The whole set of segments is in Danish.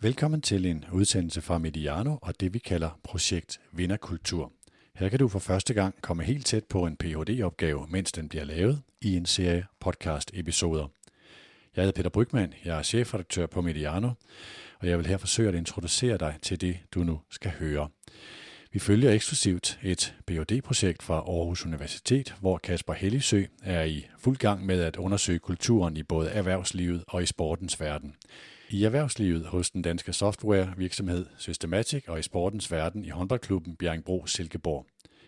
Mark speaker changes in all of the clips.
Speaker 1: Velkommen til en udsendelse fra Mediano og det vi kalder Projekt Vinderkultur. Her kan du for første gang komme helt tæt på en Ph.D.-opgave, mens den bliver lavet i en serie podcast-episoder. Jeg hedder Peter Brygman, jeg er chefredaktør på Mediano, og jeg vil her forsøge at introducere dig til det, du nu skal høre. Vi følger eksklusivt et phd projekt fra Aarhus Universitet, hvor Kasper Hellisø er i fuld gang med at undersøge kulturen i både erhvervslivet og i sportens verden. I erhvervslivet hos den danske softwarevirksomhed Systematic og i sportens verden i håndboldklubben Bjerringbro Silkeborg.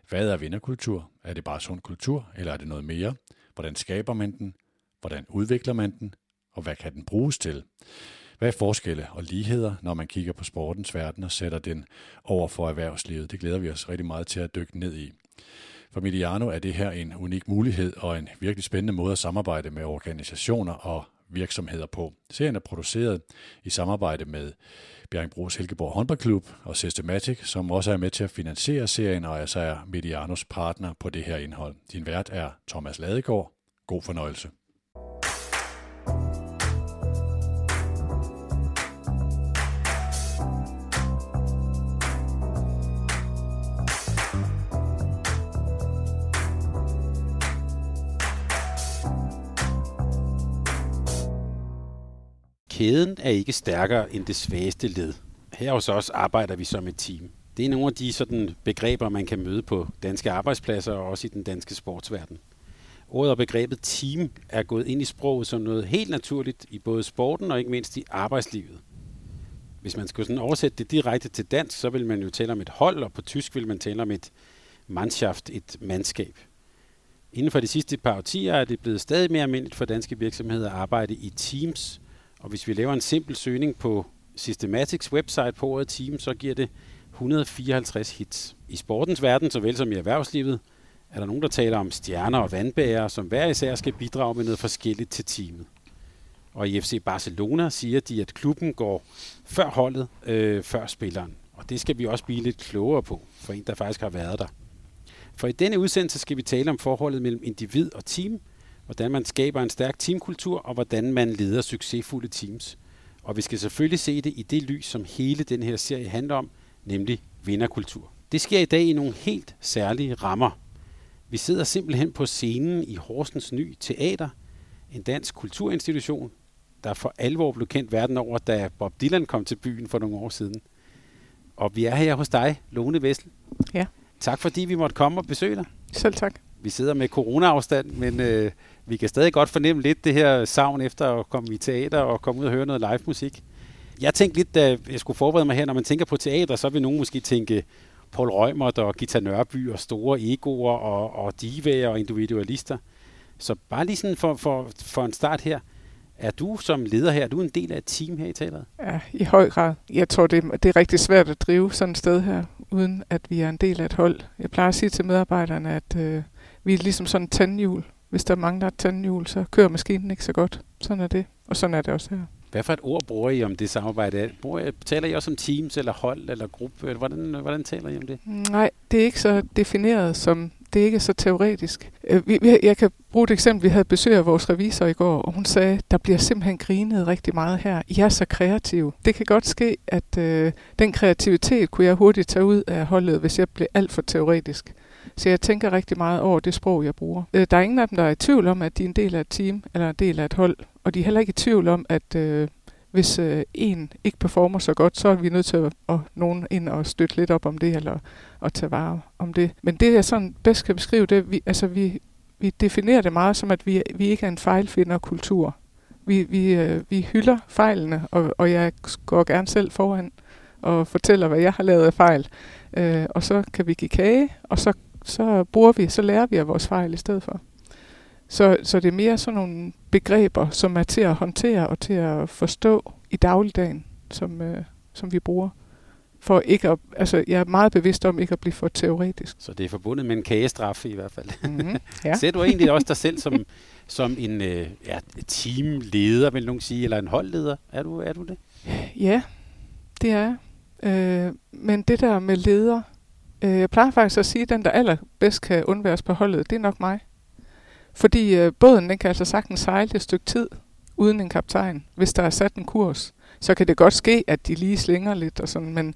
Speaker 1: Hvad er vinderkultur? Er det bare sund kultur, eller er det noget mere? Hvordan skaber man den? Hvordan udvikler man den? Og hvad kan den bruges til? Hvad er forskelle og ligheder, når man kigger på sportens verden og sætter den over for erhvervslivet? Det glæder vi os rigtig meget til at dykke ned i. For Mediano er det her en unik mulighed og en virkelig spændende måde at samarbejde med organisationer og virksomheder på. Serien er produceret i samarbejde med Bjerringbro Helgeborg Håndboldklub og Systematic, som også er med til at finansiere serien og altså er Medianos partner på det her indhold. Din vært er Thomas Ladegaard. God fornøjelse.
Speaker 2: Kæden er ikke stærkere end det svageste led. Her hos os arbejder vi som et team. Det er nogle af de sådan, begreber, man kan møde på danske arbejdspladser og også i den danske sportsverden. Ordet og begrebet team er gået ind i sproget som noget helt naturligt i både sporten og ikke mindst i arbejdslivet. Hvis man skulle sådan oversætte det direkte til dansk, så vil man jo tale om et hold, og på tysk vil man tale om et Mannschaft, et mandskab. Inden for de sidste par årtier er det blevet stadig mere almindeligt for danske virksomheder at arbejde i teams, og hvis vi laver en simpel søgning på Systematics website på ordet team, så giver det 154 hits. I sportens verden, såvel som i erhvervslivet, er der nogen, der taler om stjerner og vandbærere, som hver især skal bidrage med noget forskelligt til teamet. Og i FC Barcelona siger de, at klubben går før holdet, øh, før spilleren. Og det skal vi også blive lidt klogere på, for en, der faktisk har været der. For i denne udsendelse skal vi tale om forholdet mellem individ og team, hvordan man skaber en stærk teamkultur, og hvordan man leder succesfulde teams. Og vi skal selvfølgelig se det i det lys, som hele den her serie handler om, nemlig vinderkultur. Det sker i dag i nogle helt særlige rammer. Vi sidder simpelthen på scenen i Horsens Ny Teater, en dansk kulturinstitution, der for alvor blev kendt verden over, da Bob Dylan kom til byen for nogle år siden. Og vi er her hos dig, Lone Vessel.
Speaker 3: Ja.
Speaker 2: Tak fordi vi måtte komme og besøge dig.
Speaker 3: Selv tak.
Speaker 2: Vi sidder med corona-afstand, men øh, vi kan stadig godt fornemme lidt det her savn efter at komme i teater og komme ud og høre noget live musik. Jeg tænkte lidt, da jeg skulle forberede mig her, når man tænker på teater, så vil nogen måske tænke Paul Rømert og Gita Nørby og store egoer og, og divaer og individualister. Så bare lige sådan for, for, for en start her. Er du som leder her, er du en del af et team her i teateret?
Speaker 3: Ja, i høj grad. Jeg tror, det, er, det er rigtig svært at drive sådan et sted her, uden at vi er en del af et hold. Jeg plejer at sige til medarbejderne, at øh, vi er ligesom sådan en tandhjul. Hvis der mangler et tandhjul, så kører maskinen ikke så godt. Sådan er det. Og sådan er det også her.
Speaker 2: Hvad for et ord bruger I om det samarbejde? Bruger taler I også om teams eller hold eller gruppe? Eller hvordan, hvordan taler I om det?
Speaker 3: Nej, det er ikke så defineret som, det er ikke så teoretisk. Øh, vi, jeg kan bruge et eksempel. Vi havde besøg af vores revisor i går, og hun sagde, der bliver simpelthen grinet rigtig meget her. I er så kreative. Det kan godt ske, at øh, den kreativitet kunne jeg hurtigt tage ud af holdet, hvis jeg blev alt for teoretisk. Så jeg tænker rigtig meget over det sprog, jeg bruger. Øh, der er ingen af dem, der er i tvivl om, at de er en del af et team, eller en del af et hold. Og de er heller ikke i tvivl om, at øh, hvis øh, en ikke performer så godt, så er vi nødt til at, at nogen ind og støtte lidt op om det, eller at tage vare om det. Men det, jeg sådan bedst kan beskrive, det vi, altså vi, vi definerer det meget som, at vi, vi ikke er en fejlfinderkultur. Vi, vi, øh, vi hylder fejlene, og, og jeg går gerne selv foran og fortæller, hvad jeg har lavet af fejl. Øh, og så kan vi give kage, og så så bruger vi, så lærer vi af vores fejl i stedet for. Så, så det er mere sådan nogle begreber, som er til at håndtere og til at forstå i dagligdagen, som, øh, som vi bruger. For ikke at, altså, jeg er meget bevidst om ikke at blive for teoretisk.
Speaker 2: Så det er forbundet med en kagestraf i hvert fald.
Speaker 3: Mm-hmm. Ja.
Speaker 2: Ser du egentlig også dig selv som, som en øh, ja, teamleder, vil nogen sige, eller en holdleder? Er du, er du det?
Speaker 3: Ja, det er øh, Men det der med leder, Øh, jeg plejer faktisk at sige, at den, der allerbedst kan undværes på holdet, det er nok mig. Fordi øh, båden den kan altså sagtens sejle et stykke tid uden en kaptajn, hvis der er sat en kurs. så kan det godt ske, at de lige slinger lidt og sådan, men,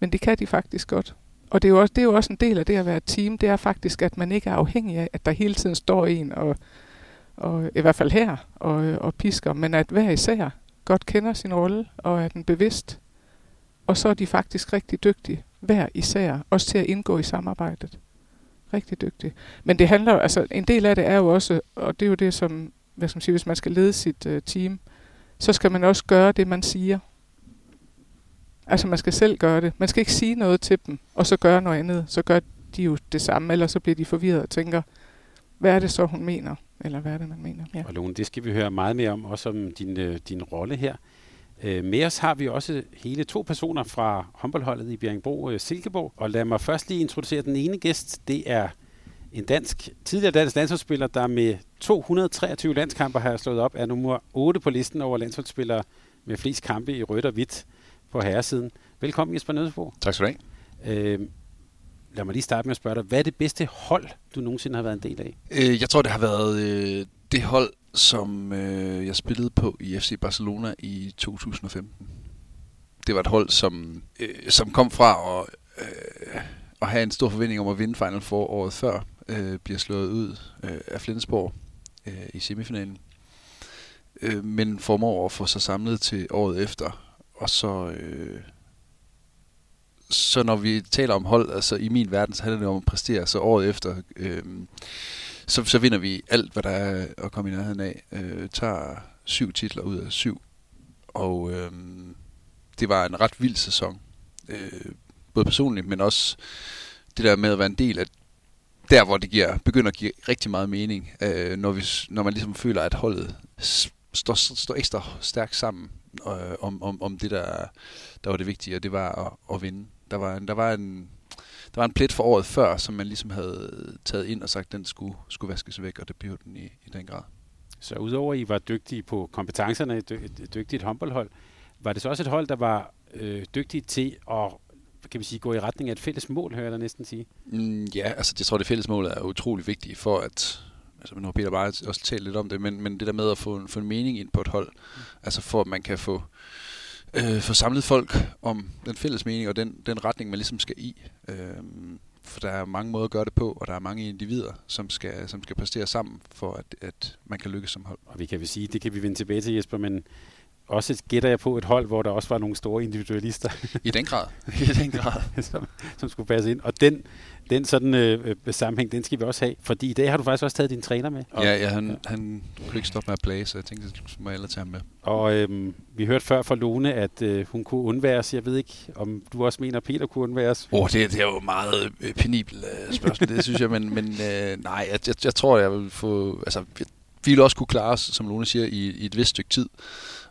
Speaker 3: men det kan de faktisk godt. Og det er, jo også, det er jo også en del af det at være et team, det er faktisk, at man ikke er afhængig af, at der hele tiden står en, og, og i hvert fald her, og, øh, og pisker, men at hver især godt kender sin rolle, og er den bevidst. Og så er de faktisk rigtig dygtige, hver især, også til at indgå i samarbejdet. Rigtig dygtig. Men det handler altså en del af det er jo også, og det er jo det, som, hvad skal man sige, hvis man skal lede sit uh, team, så skal man også gøre det, man siger. Altså man skal selv gøre det. Man skal ikke sige noget til dem, og så gøre noget andet. Så gør de jo det samme, eller så bliver de forvirret og tænker, hvad er det så, hun mener? Eller hvad er det, man mener?
Speaker 2: Ja. Og Lone, det skal vi høre meget mere om, også om din, øh, din rolle her. Øh, med os har vi også hele to personer fra håndboldholdet i Bjerringbro øh, Silkeborg. Og lad mig først lige introducere den ene gæst. Det er en dansk, tidligere dansk landsholdsspiller, der med 223 landskampe har slået op, er nummer 8 på listen over landsholdsspillere med flest kampe i rødt og hvidt på herresiden. Velkommen Jesper Nødesbo.
Speaker 4: Tak skal du have. Øh,
Speaker 2: lad mig lige starte med at spørge dig, hvad er det bedste hold, du nogensinde har været en del af?
Speaker 4: Øh, jeg tror, det har været øh, det hold, som øh, jeg spillede på i FC Barcelona i 2015. Det var et hold, som, øh, som kom fra at, øh, at have en stor forventning om at vinde Final Four året før, øh, bliver slået ud øh, af Flensborg øh, i semifinalen. Øh, men formår at få sig samlet til året efter, og så... Øh, så når vi taler om hold, altså i min verden, så handler det om at præstere, så året efter, øh, så, så vinder vi alt, hvad der er at komme i nærheden af. Øh, tager syv titler ud af syv, og øh, det var en ret vild sæson. Øh, både personligt, men også det der med at være en del af der, hvor det giver, begynder at give rigtig meget mening, øh, når, vi, når man ligesom føler, at holdet står, står ekstra stærkt sammen øh, om, om, om det, der, der var det vigtige, og det var at, at vinde. Der var, en, der var en der var en plet for året før, som man ligesom havde taget ind og sagt, den skulle, skulle vaskes væk, og det blev den i, i den grad.
Speaker 2: Så udover at I var dygtige på kompetencerne, et, et dygtigt håndboldhold, var det så også et hold, der var øh, dygtigt til at kan vi sige, gå i retning af et fælles mål, hører jeg næsten sige?
Speaker 4: Mm, ja, altså jeg tror, det fælles mål er utrolig vigtigt for at, altså nu har Peter bare også talt lidt om det, men, men det der med at få, få en mening ind på et hold, mm. altså for at man kan få, øh, få samlet folk om den fælles mening og den, den retning, man ligesom skal i. Øh, for der er mange måder at gøre det på, og der er mange individer, som skal, som skal præstere sammen, for at, at man kan lykkes som hold.
Speaker 2: Og vi kan vel sige, det kan vi vende tilbage til, Jesper, men også gætter jeg på et hold, hvor der også var nogle store individualister.
Speaker 4: I den grad. I den grad.
Speaker 2: som, som skulle passe ind. Og den, den sådan øh, øh, sammenhæng, den skal vi også have. Fordi i dag har du faktisk også taget din træner med.
Speaker 4: Og, ja, ja, han, ja. han kunne ikke stoppe med at plage, så jeg tænkte, så må jeg ellers tage ham med.
Speaker 2: Og øh, vi hørte før fra Lone, at øh, hun kunne undværes. Jeg ved ikke, om du også mener, at Peter kunne undværes?
Speaker 4: Åh, oh, det, det er jo meget øh, penibelt øh, spørgsmål, det synes jeg. Men, men øh, nej, jeg, jeg, jeg tror, jeg vil få... Altså, vi vil også kunne klare os, som Lone siger, i, i et vist stykke tid.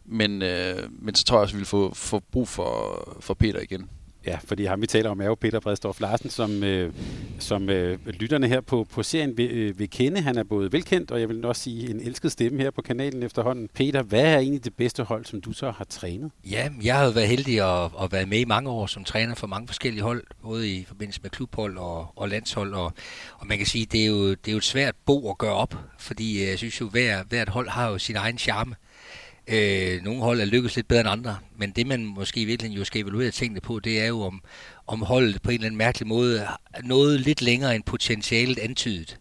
Speaker 4: Men, øh, men så tror jeg også, at vi vil få, få brug for, for Peter igen.
Speaker 2: Ja, fordi ham vi taler om er jo Peter Bredstorff Larsen, som, øh, som øh, lytterne her på, på serien vil, øh, vil kende. Han er både velkendt, og jeg vil også sige en elsket stemme her på kanalen efterhånden. Peter, hvad er egentlig det bedste hold, som du så har trænet?
Speaker 5: Ja, jeg har været heldig at, at være med i mange år som træner for mange forskellige hold, både i forbindelse med klubhold og, og landshold. Og, og man kan sige, det er, jo, det er jo et svært bo at gøre op, fordi øh, jeg synes jo, hver, hvert hold har jo sin egen charme. Øh, nogle hold er lykkes lidt bedre end andre, men det man måske i virkeligheden jo skal evaluere tingene på, det er jo om, om holdet på en eller anden mærkelig måde noget lidt længere end potentialet antydet.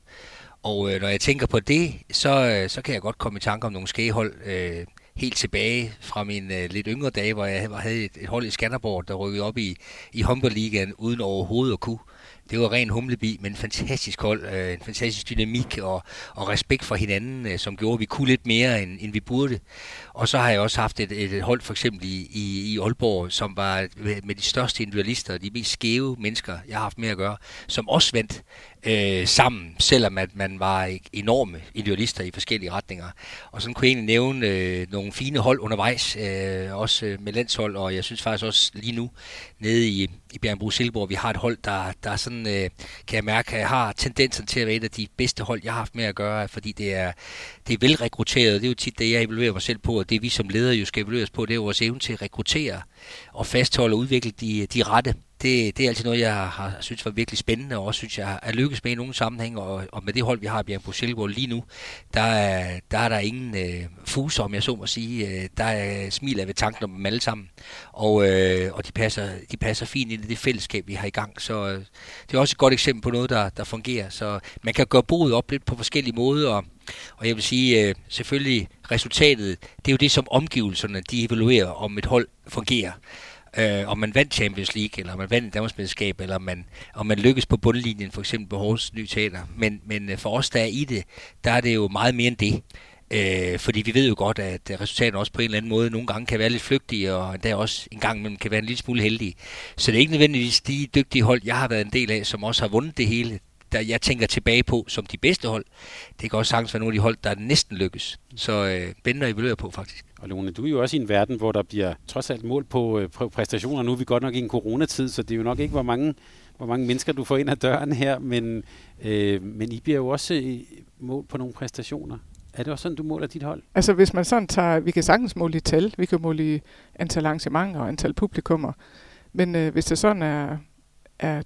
Speaker 5: Og øh, når jeg tænker på det, så, øh, så kan jeg godt komme i tanke om nogle skæhold øh, helt tilbage fra mine øh, lidt yngre dage, hvor jeg havde et, et hold i Skanderborg, der rykkede op i, i Humberligaen uden overhovedet at kunne. Det var ren humlebi, men en fantastisk hold, øh, en fantastisk dynamik og, og respekt for hinanden, øh, som gjorde, at vi kunne lidt mere, end, end vi burde. Og så har jeg også haft et, et, et hold, for eksempel i, i, i Aalborg, som var med de største individualister, de mest skæve mennesker, jeg har haft med at gøre, som også vandt øh, sammen, selvom at man var e-, enorme idealister i forskellige retninger. Og sådan kunne jeg egentlig nævne øh, nogle fine hold undervejs, øh, også øh, med landshold, og jeg synes faktisk også lige nu, nede i, i Bjergenbro Silborg, vi har et hold, der, der sådan, øh, kan jeg mærke, øh, har tendensen til at være et af de bedste hold, jeg har haft med at gøre, fordi det er, det er velrekrutteret. Det er jo tit det, jeg evaluerer mig selv på, og det vi som ledere jo skal evalueres på, det er vores evne til at rekruttere og fastholde og udvikle de, de rette det, det er altid noget, jeg har synes var virkelig spændende, og også synes, jeg er lykkes med i nogle sammenhæng, og, og med det hold, vi har i Bjerg på Silkeborg lige nu, der er der, er der ingen øh, fuser, om jeg så må sige. Øh, der er smiler ved tanken om dem alle sammen, og, øh, og de, passer, de passer fint ind i det fællesskab, vi har i gang. Så øh, det er også et godt eksempel på noget, der, der fungerer. Så man kan gøre boet op lidt på forskellige måder, og, og jeg vil sige, øh, selvfølgelig resultatet, det er jo det, som omgivelserne de evaluerer, om et hold fungerer øh, om man vandt Champions League, eller om man vandt Danmarksmesterskab, eller om man, om man lykkes på bundlinjen, for eksempel på Horsens Nye Teater. Men, men øh, for os, der er i det, der er det jo meget mere end det. Øh, fordi vi ved jo godt, at øh, resultaterne også på en eller anden måde nogle gange kan være lidt flygtige, og der også en gang imellem kan være en lille smule heldige. Så det er ikke nødvendigvis de dygtige hold, jeg har været en del af, som også har vundet det hele der jeg tænker tilbage på som de bedste hold. Det kan også sagtens være nogle af de hold, der næsten lykkes. Så øh, spændende at evaluere på faktisk.
Speaker 2: Og Lone, du er jo også i en verden, hvor der bliver trods alt mål på, øh, præstationer. Nu er vi godt nok i en coronatid, så det er jo nok ikke, hvor mange, hvor mange mennesker du får ind ad døren her, men, øh, men I bliver jo også øh, mål på nogle præstationer. Er det også sådan, du måler dit hold?
Speaker 3: Altså hvis man sådan tager, vi kan sagtens måle i tal, vi kan måle i antal arrangementer og antal publikummer, men øh, hvis det sådan er, er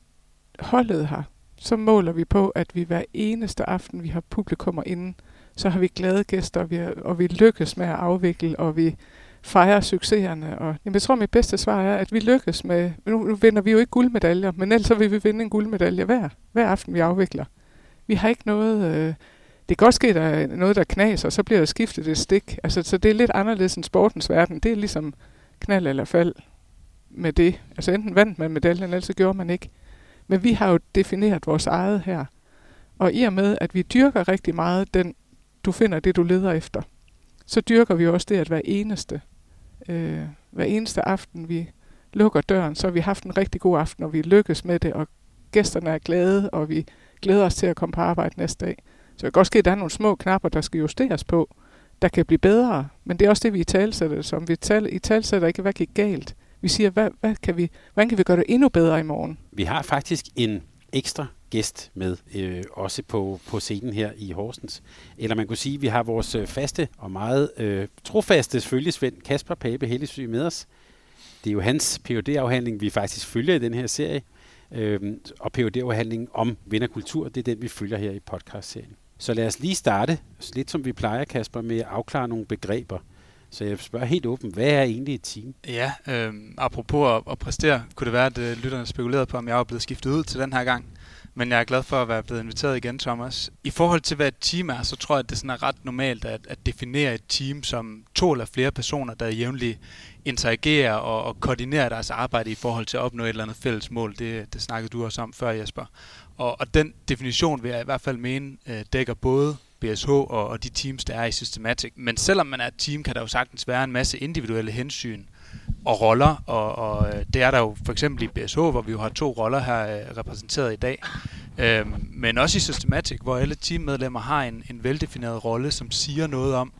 Speaker 3: holdet her, så måler vi på, at vi hver eneste aften, vi har publikummer inden, så har vi glade gæster, og vi, er, og vi lykkes med at afvikle, og vi fejrer succeserne. Og, jamen, jeg tror, mit bedste svar er, at vi lykkes med... Nu, nu vinder vi jo ikke guldmedaljer, men ellers så vil vi vinde en guldmedalje hver, hver aften, vi afvikler. Vi har ikke noget... Øh, det kan godt ske, at der er noget, der knaser, og så bliver der skiftet et stik. Altså, så det er lidt anderledes end sportens verden. Det er ligesom knald eller fald med det. Altså enten vandt man medaljen, eller så gjorde man ikke. Men vi har jo defineret vores eget her. Og i og med, at vi dyrker rigtig meget den, du finder det, du leder efter, så dyrker vi også det, at hver eneste, øh, hver eneste aften, vi lukker døren, så har vi haft en rigtig god aften, og vi lykkes med det, og gæsterne er glade, og vi glæder os til at komme på arbejde næste dag. Så det kan godt ske, at der er nogle små knapper, der skal justeres på, der kan blive bedre. Men det er også det, vi i talsætter som. Vi tal, i talsætter ikke, hvad gik galt. Vi siger, hvad, hvad kan vi, hvordan kan vi gøre det endnu bedre i morgen?
Speaker 2: Vi har faktisk en ekstra gæst med, øh, også på, på scenen her i Horsens. Eller man kunne sige, at vi har vores øh, faste og meget øh, trofaste følgesvend Kasper Pape Hellesyg med os. Det er jo hans phd afhandling vi faktisk følger i den her serie. Øh, og phd afhandlingen om vinderkultur, det er den, vi følger her i podcast-serien. Så lad os lige starte, lidt som vi plejer, Kasper, med at afklare nogle begreber. Så jeg spørger helt åbent, hvad er egentlig et team?
Speaker 6: Ja, øh, apropos at, at præstere, kunne det være, at øh, lytterne spekulerede på, om jeg var blevet skiftet ud til den her gang. Men jeg er glad for at være blevet inviteret igen, Thomas. I forhold til, hvad et team er, så tror jeg, at det sådan er ret normalt at, at definere et team som to eller flere personer, der jævnligt interagerer og, og koordinerer deres arbejde i forhold til at opnå et eller andet fælles mål. Det, det snakkede du også om før, Jesper. Og, og den definition vil jeg i hvert fald mene øh, dækker både BSH og, og de teams, der er i Systematic. Men selvom man er et team, kan der jo sagtens være en masse individuelle hensyn og roller, og, og øh, det er der jo for eksempel i BSH, hvor vi jo har to roller her øh, repræsenteret i dag. Øhm, men også i Systematic, hvor alle teammedlemmer har en, en veldefineret rolle, som siger noget om,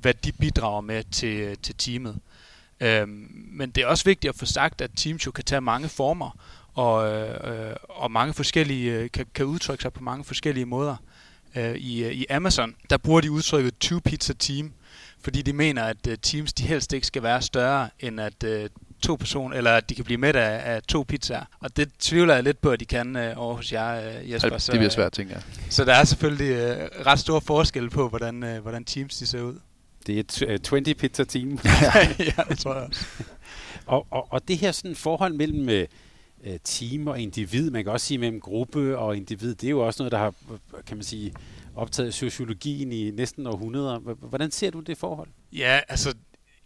Speaker 6: hvad de bidrager med til, øh, til teamet. Øhm, men det er også vigtigt at få sagt, at teams jo kan tage mange former, og, øh, og mange forskellige, kan, kan udtrykke sig på mange forskellige måder. Øh, i, I Amazon, der bruger de udtrykket two pizza team, fordi de mener, at uh, teams de helst ikke skal være større end at uh, to personer, eller at de kan blive med af, af to pizzaer. Og det tvivler jeg lidt på, at de kan uh, over hos jer, uh, Jesper.
Speaker 4: Så, det bliver svært, tænker jeg.
Speaker 6: Så der er selvfølgelig uh, ret stor forskel på, hvordan, uh, hvordan teams de ser ud.
Speaker 2: Det er et 20 pizza team.
Speaker 6: ja, det tror jeg også.
Speaker 2: og, og, og det her sådan forhold mellem øh, team og individ, man kan også sige mellem gruppe og individ, det er jo også noget, der har, kan man sige, optaget sociologien i næsten århundreder. Hvordan ser du det forhold?
Speaker 6: Ja, altså,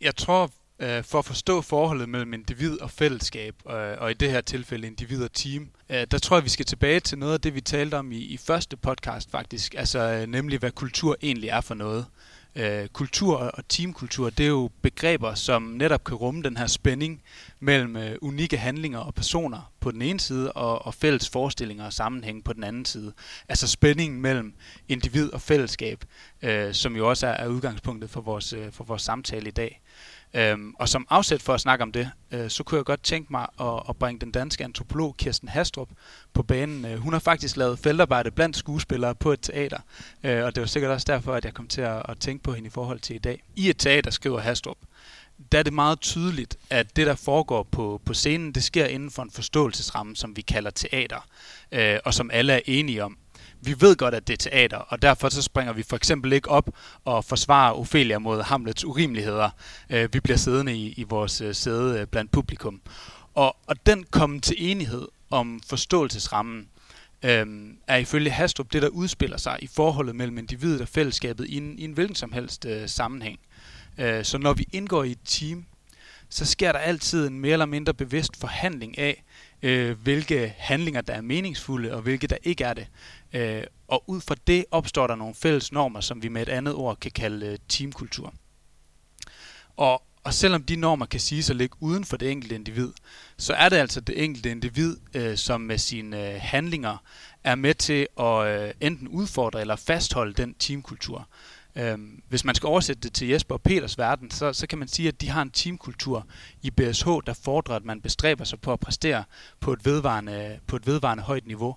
Speaker 6: jeg tror, øh, for at forstå forholdet mellem individ og fællesskab, øh, og i det her tilfælde individ og team, øh, der tror jeg, vi skal tilbage til noget af det, vi talte om i, i første podcast faktisk, altså øh, nemlig, hvad kultur egentlig er for noget. Øh, kultur og teamkultur, det er jo begreber, som netop kan rumme den her spænding mellem øh, unikke handlinger og personer på den ene side, og, og fælles forestillinger og sammenhæng på den anden side. Altså spændingen mellem individ og fællesskab, øh, som jo også er, er udgangspunktet for vores, øh, for vores samtale i dag. Øhm, og som afsæt for at snakke om det, øh, så kunne jeg godt tænke mig at, at bringe den danske antropolog Kirsten Hastrup på banen. Øh, hun har faktisk lavet feltarbejde blandt skuespillere på et teater, øh, og det var sikkert også derfor, at jeg kom til at, at tænke på hende i forhold til i dag. I et teater skriver Hastrup, der er det meget tydeligt, at det, der foregår på, på scenen, det sker inden for en forståelsesramme, som vi kalder teater, øh, og som alle er enige om. Vi ved godt, at det er teater, og derfor så springer vi for eksempel ikke op og forsvarer Ophelia mod Hamlets urimeligheder. Øh, vi bliver siddende i, i vores øh, sæde øh, blandt publikum. Og, og den komme til enighed om forståelsesrammen, øhm, er ifølge Hastrup det, der udspiller sig i forholdet mellem individet og fællesskabet i en, i en hvilken som helst øh, sammenhæng. Øh, så når vi indgår i et team, så sker der altid en mere eller mindre bevidst forhandling af, øh, hvilke handlinger, der er meningsfulde, og hvilke, der ikke er det. Øh, og ud fra det opstår der nogle fælles normer, som vi med et andet ord kan kalde øh, teamkultur. Og, og selvom de normer kan sige at ligge uden for det enkelte individ, så er det altså det enkelte individ, øh, som med sine øh, handlinger er med til at øh, enten udfordre eller fastholde den teamkultur. Øhm, hvis man skal oversætte det til Jesper og Peters verden, så, så kan man sige, at de har en teamkultur i BSH, der fordrer, at man bestræber sig på at præstere på et vedvarende, på et vedvarende højt niveau.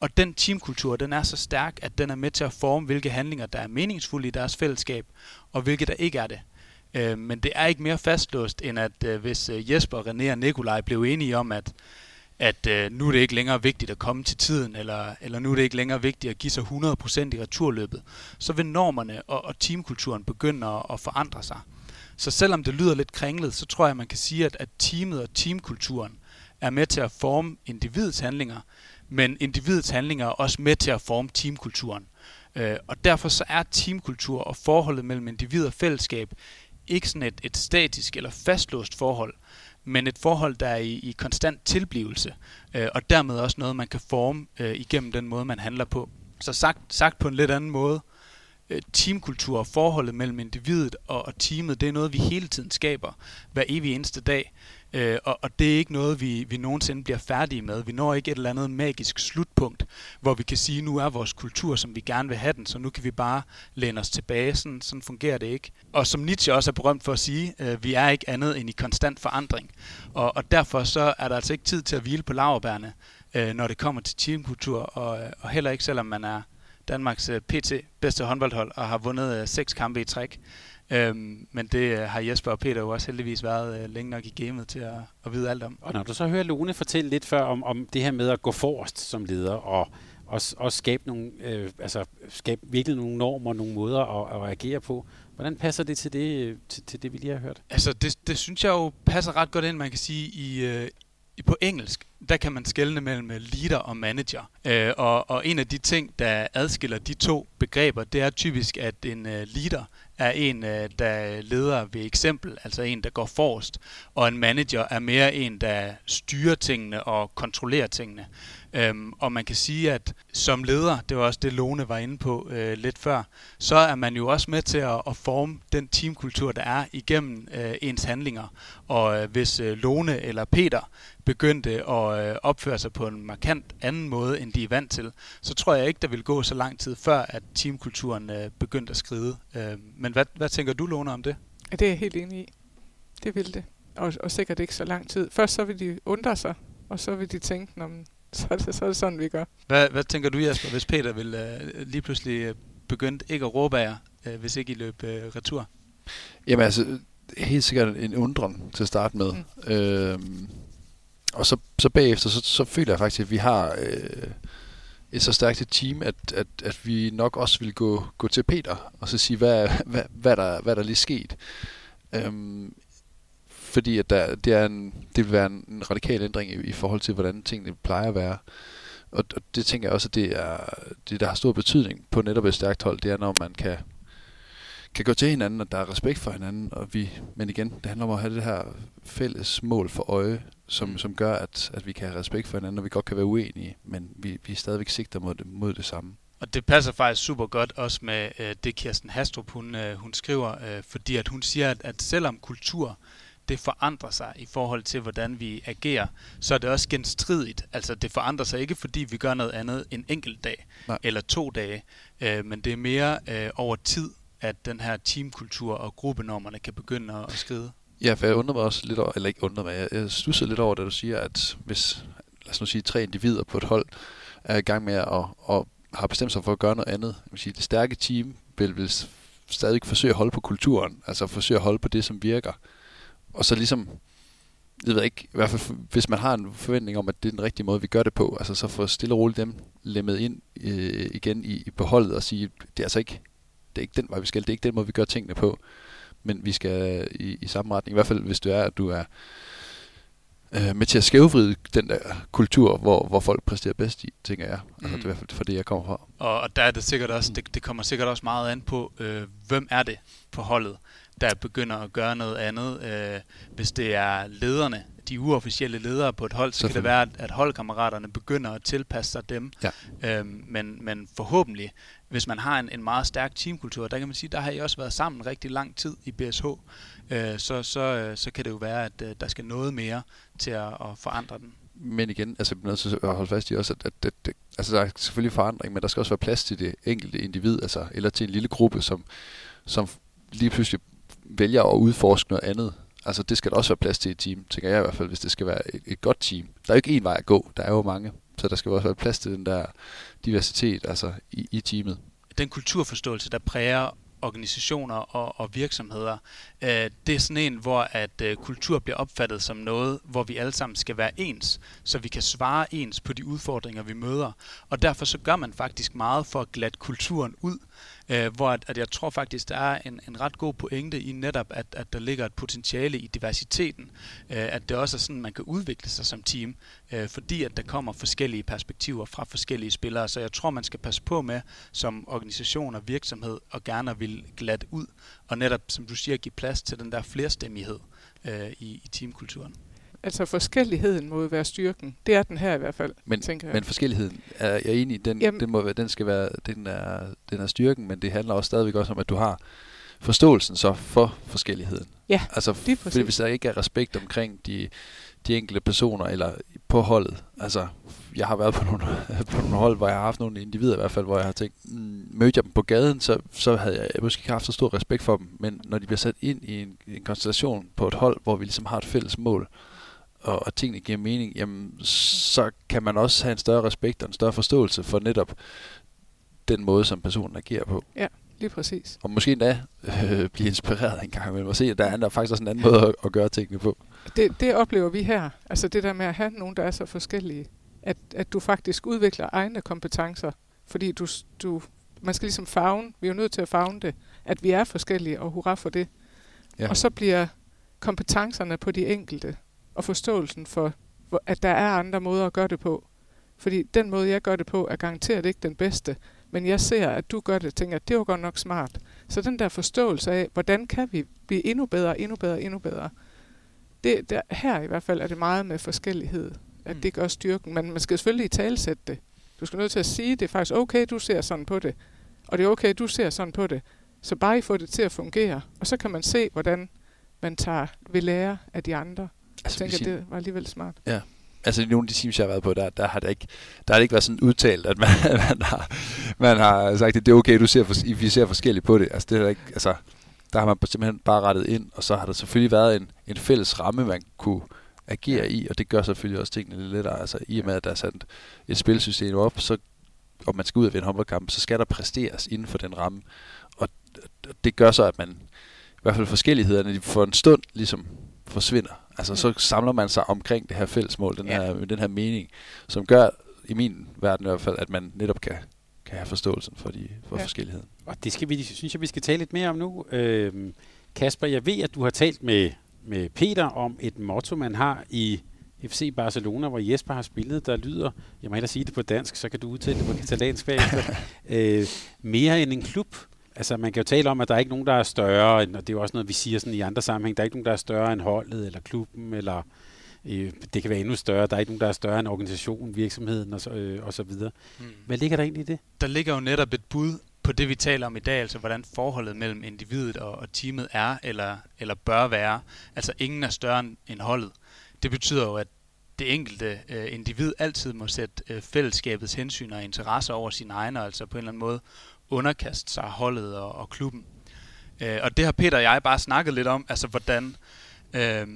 Speaker 6: Og den teamkultur, den er så stærk, at den er med til at forme, hvilke handlinger, der er meningsfulde i deres fællesskab, og hvilke der ikke er det. Øh, men det er ikke mere fastlåst, end at øh, hvis øh, Jesper, René og Nikolaj blev enige om, at at øh, nu er det ikke længere vigtigt at komme til tiden, eller, eller nu er det ikke længere vigtigt at give sig 100% i returløbet, så vil normerne og, og teamkulturen begynde at, at forandre sig. Så selvom det lyder lidt kringlet, så tror jeg, man kan sige, at, at teamet og teamkulturen er med til at forme individets handlinger, men individets handlinger er også med til at forme teamkulturen. Øh, og derfor så er teamkultur og forholdet mellem individ og fællesskab ikke sådan et, et statisk eller fastlåst forhold, men et forhold, der er i, i konstant tilblivelse, øh, og dermed også noget, man kan forme øh, igennem den måde, man handler på. Så sagt, sagt på en lidt anden måde, øh, teamkultur og forholdet mellem individet og, og teamet, det er noget, vi hele tiden skaber hver evig eneste dag. Øh, og, og det er ikke noget, vi, vi nogensinde bliver færdige med. Vi når ikke et eller andet magisk slutpunkt, hvor vi kan sige, nu er vores kultur, som vi gerne vil have den, så nu kan vi bare læne os tilbage. Sådan, sådan fungerer det ikke. Og som Nietzsche også er berømt for at sige, øh, vi er ikke andet end i konstant forandring. Og, og derfor så er der altså ikke tid til at hvile på laverbærene, øh, når det kommer til teamkultur, og, øh, og heller ikke selvom man er Danmarks øh, PT bedste håndboldhold og har vundet øh, seks kampe i træk. Øhm, men det øh, har Jesper og Peter jo også heldigvis været øh, længe nok i gamet til at, at vide alt om.
Speaker 2: Og når du så hører Lone fortælle lidt før om, om det her med at gå forrest som leder og også, også skabe, nogle, øh, altså, skabe virkelig nogle normer, nogle måder at, at agere på. Hvordan passer det til det, øh, til, til det vi lige har hørt?
Speaker 6: Altså, det, det synes jeg jo passer ret godt ind, man kan sige, i, øh, på engelsk, der kan man skelne mellem leader og manager. Øh, og, og en af de ting, der adskiller de to begreber, det er typisk, at en øh, leader er en, øh, der leder ved eksempel, altså en, der går forrest, og en manager er mere en, der styrer tingene og kontrollerer tingene. Øhm, og man kan sige, at som leder, det var også det Lone var inde på øh, lidt før, så er man jo også med til at, at forme den teamkultur, der er igennem øh, ens handlinger. Og øh, hvis øh, Lone eller Peter begyndte at øh, opføre sig på en markant anden måde, end de er vant til, så tror jeg ikke, der vil gå så lang tid før, at teamkulturen øh, begyndte at skride. Øh, men hvad, hvad tænker du, Lone, om det?
Speaker 3: Det er jeg helt enig i. Det vil det. Og, og sikkert ikke så lang tid. Først så vil de undre sig, og så vil de tænke, om så er, det, så er det sådan, vi gør.
Speaker 6: Hvad, hvad tænker du, Jesper, hvis Peter vil øh, lige pludselig øh, begynde ikke at råbe af jer, øh, hvis ikke I løb øh, retur?
Speaker 4: Jamen altså, helt sikkert en undren til at starte med. Mm. Øhm, og så, så bagefter, så, så føler jeg faktisk, at vi har øh, et så stærkt et team, at, at, at vi nok også vil gå, gå til Peter og så sige, hvad, hvad, hvad, der, hvad der lige sket. Øhm, fordi at der, det, er en, det vil være en, en radikal ændring i, i forhold til, hvordan tingene plejer at være. Og, og det tænker jeg også, at det er det, der har stor betydning på netop et stærkt hold, det er, når man kan, kan gå til hinanden, og der er respekt for hinanden. Og vi, men igen, det handler om at have det her fælles mål for øje, som, mm. som gør, at, at vi kan have respekt for hinanden, og vi godt kan være uenige, men vi, vi stadigvæk sigter mod det, mod det samme.
Speaker 6: Og det passer faktisk super godt også med øh, det Kirsten Hastrup, hun, øh, hun skriver, øh, fordi at hun siger, at, at selvom kultur det forandrer sig i forhold til, hvordan vi agerer, så er det også genstridigt. Altså det forandrer sig ikke, fordi vi gør noget andet en enkelt dag Nej. eller to dage, øh, men det er mere øh, over tid, at den her teamkultur og gruppenormerne kan begynde at skride.
Speaker 4: Ja, for jeg undrer mig også lidt over, eller ikke undrer mig, jeg, jeg stusser lidt over, da du siger, at hvis, lad os nu sige, tre individer på et hold er i gang med at, og, og har bestemt sig for at gøre noget andet. Jeg vil sige, det stærke team vil, vil stadig forsøge at holde på kulturen, altså forsøge at holde på det, som virker. Og så ligesom, jeg ved ikke, i hvert fald hvis man har en forventning om, at det er den rigtige måde, vi gør det på, altså så få stille og roligt dem lemmet ind øh, igen i, i beholdet og sige, det er altså ikke, det er ikke den vej, vi skal, det er ikke den måde, vi gør tingene på, men vi skal i, i samme retning, i hvert fald hvis du er, at du er øh, med til at skævvride den der kultur, hvor, hvor folk præsterer bedst i, tænker jeg. Altså,
Speaker 6: Mm.
Speaker 4: det er i hvert fald for det, jeg kommer fra.
Speaker 6: Og, og der er det sikkert også, det, det kommer sikkert også meget an på, øh, hvem er det på holdet, der begynder at gøre noget andet. Øh, hvis det er lederne, de uofficielle ledere på et hold, så kan det være, at, at holdkammeraterne begynder at tilpasse sig dem.
Speaker 4: Ja.
Speaker 6: Øhm, men, men forhåbentlig, hvis man har en, en meget stærk teamkultur, der kan man sige, der har I også været sammen rigtig lang tid i BSH, øh, så, så, øh, så kan det jo være, at øh, der skal noget mere til at, at forandre den.
Speaker 4: Men igen, altså til at holde fast i også, at, at, at, at altså, der er selvfølgelig forandring, men der skal også være plads til det enkelte individ, altså, eller til en lille gruppe, som, som lige pludselig vælger at udforske noget andet. Altså det skal der også være plads til i et team, tænker jeg i hvert fald, hvis det skal være et, et godt team. Der er jo ikke én vej at gå, der er jo mange. Så der skal også være plads til den der diversitet altså i, i teamet.
Speaker 6: den kulturforståelse, der præger organisationer og, og virksomheder, øh, det er sådan en, hvor at øh, kultur bliver opfattet som noget, hvor vi alle sammen skal være ens, så vi kan svare ens på de udfordringer, vi møder. Og derfor så gør man faktisk meget for at glatte kulturen ud, øh, hvor at, at jeg tror faktisk, der er en, en ret god pointe i netop, at, at der ligger et potentiale i diversiteten, øh, at det også er sådan, man kan udvikle sig som team, øh, fordi at der kommer forskellige perspektiver fra forskellige spillere. Så jeg tror, man skal passe på med som organisation og virksomhed og gerne vil glat ud, og netop, som du siger, give plads til den der flerstemmighed øh, i, i teamkulturen.
Speaker 3: Altså forskelligheden må jo være styrken. Det er den her i hvert fald,
Speaker 4: Men,
Speaker 3: tænker jeg.
Speaker 4: men forskelligheden er jeg enig i, den,
Speaker 3: Jamen-
Speaker 4: den, må være, den skal være, den er, den er styrken, men det handler også stadigvæk også om, at du har forståelsen så for forskelligheden.
Speaker 3: Ja,
Speaker 4: altså,
Speaker 3: lige
Speaker 4: fordi
Speaker 3: præcis.
Speaker 4: hvis der ikke er respekt omkring de, de enkelte personer eller på holdet, altså jeg har været på nogle, på nogle hold, hvor jeg har haft nogle individer i hvert fald, hvor jeg har tænkt, mm, mødte jeg dem på gaden, så, så havde jeg måske ikke haft så stor respekt for dem, men når de bliver sat ind i en, en konstellation på et hold, hvor vi ligesom har et fælles mål, og, og tingene giver mening, jamen, så kan man også have en større respekt og en større forståelse for netop den måde, som personen agerer på.
Speaker 3: Lige præcis.
Speaker 4: Og måske endda øh, blive inspireret en gang imellem og se, at der er der faktisk også en anden måde at, at gøre tingene på.
Speaker 3: Det, det oplever vi her. Altså det der med at have nogen, der er så forskellige. At, at du faktisk udvikler egne kompetencer. Fordi du, du, man skal ligesom fagne, vi er jo nødt til at fagne det, at vi er forskellige, og hurra for det.
Speaker 4: Ja.
Speaker 3: Og så bliver kompetencerne på de enkelte, og forståelsen for, at der er andre måder at gøre det på. Fordi den måde, jeg gør det på, er garanteret ikke den bedste. Men jeg ser, at du gør det, og tænker, at det var godt nok smart. Så den der forståelse af, hvordan kan vi blive endnu bedre, endnu bedre, endnu bedre. Det, der, her i hvert fald er det meget med forskellighed, at
Speaker 6: Mm.
Speaker 3: det gør styrken. Men man skal selvfølgelig i talsætte det. Du skal nødt til at sige, det er faktisk okay, du ser sådan på det. Og det er okay, du ser sådan på det. Så bare I får det til at fungere. Og så kan man se, hvordan man tager ved lære af de andre. Jeg
Speaker 4: Altså,
Speaker 3: tænker,
Speaker 4: vi siger-
Speaker 3: det var alligevel smart.
Speaker 4: altså i nogle af de teams, jeg har været på, der, der, har, det ikke, der har det ikke været sådan udtalt, at man, man, har, man har sagt, at det er okay, du ser, vi ser forskelligt på det. Altså, det er ikke, altså, der har man simpelthen bare rettet ind, og så har der selvfølgelig været en, en fælles ramme, man kunne agere i, og det gør selvfølgelig også tingene lidt lettere. Altså, i og med, at der er sat et spilsystem op, så, og man skal ud og vinde håndboldkamp, så skal der præsteres inden for den ramme. Og det gør så, at man, i hvert fald forskellighederne, de for en stund ligesom forsvinder. Altså, så samler man sig omkring det her fælles mål, den,
Speaker 6: Ja.
Speaker 4: her, den her mening, som gør, i min verden i hvert fald, at man netop kan, kan have forståelsen for, de, for
Speaker 3: Ja.
Speaker 4: ja. forskelligheden.
Speaker 2: Og det skal vi, synes jeg, vi skal tale lidt mere om nu. Øhm, Kasper, jeg ved, at du har talt med, med Peter om et motto, man har i FC Barcelona, hvor Jesper har spillet, der lyder, jeg må hellere sige det på dansk, så kan du udtale det på katalansk bagefter, øh, mere end en klub. Altså man kan jo tale om, at der er ikke nogen, der er større, end, og det er jo også noget, vi siger sådan i andre sammenhæng, der er ikke nogen, der er større end holdet, eller klubben, eller øh, det kan være endnu større, der er ikke nogen, der er større end organisationen, virksomheden og så, øh, og så videre.
Speaker 6: Mm.
Speaker 2: Hvad ligger der egentlig i det?
Speaker 6: der ligger jo netop et bud på det, vi taler om i dag, altså hvordan forholdet mellem individet og, og teamet er, eller, eller bør være. Altså ingen er større end- holdet. Det betyder jo, at det enkelte øh, individ altid må sætte øh, fællesskabets hensyn og interesser over sine egne, altså på en eller anden måde underkaste sig holdet og, og klubben. Øh, og det har Peter og jeg bare snakket lidt om, altså hvordan øh,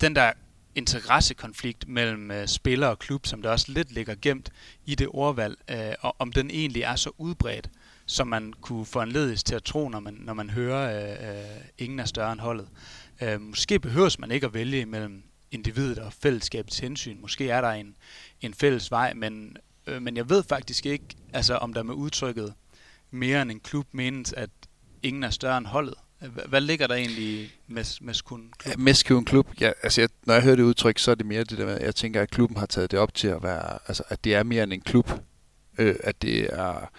Speaker 6: den der interessekonflikt mellem øh, spiller og klub, som der også lidt ligger gemt i det ordvalg, øh, og om den egentlig er så udbredt, som man kunne foranledes til at tro, når man, når man hører, øh, øh, ingen er større end holdet. Øh, måske behøves man ikke at vælge mellem individet og fællesskabets hensyn. Måske er der en, en fælles vej, men, øh, men jeg ved faktisk ikke, altså om der med udtrykket mere end en klub menes, at ingen er større end holdet. Hvad, ligger der egentlig med Meskun
Speaker 4: Klub? Meskun Klub, ja, altså jeg, når jeg hører det udtryk, så er det mere det der med, at jeg tænker, at klubben har taget det op til at være, altså at det er mere end en klub. Øh, at det er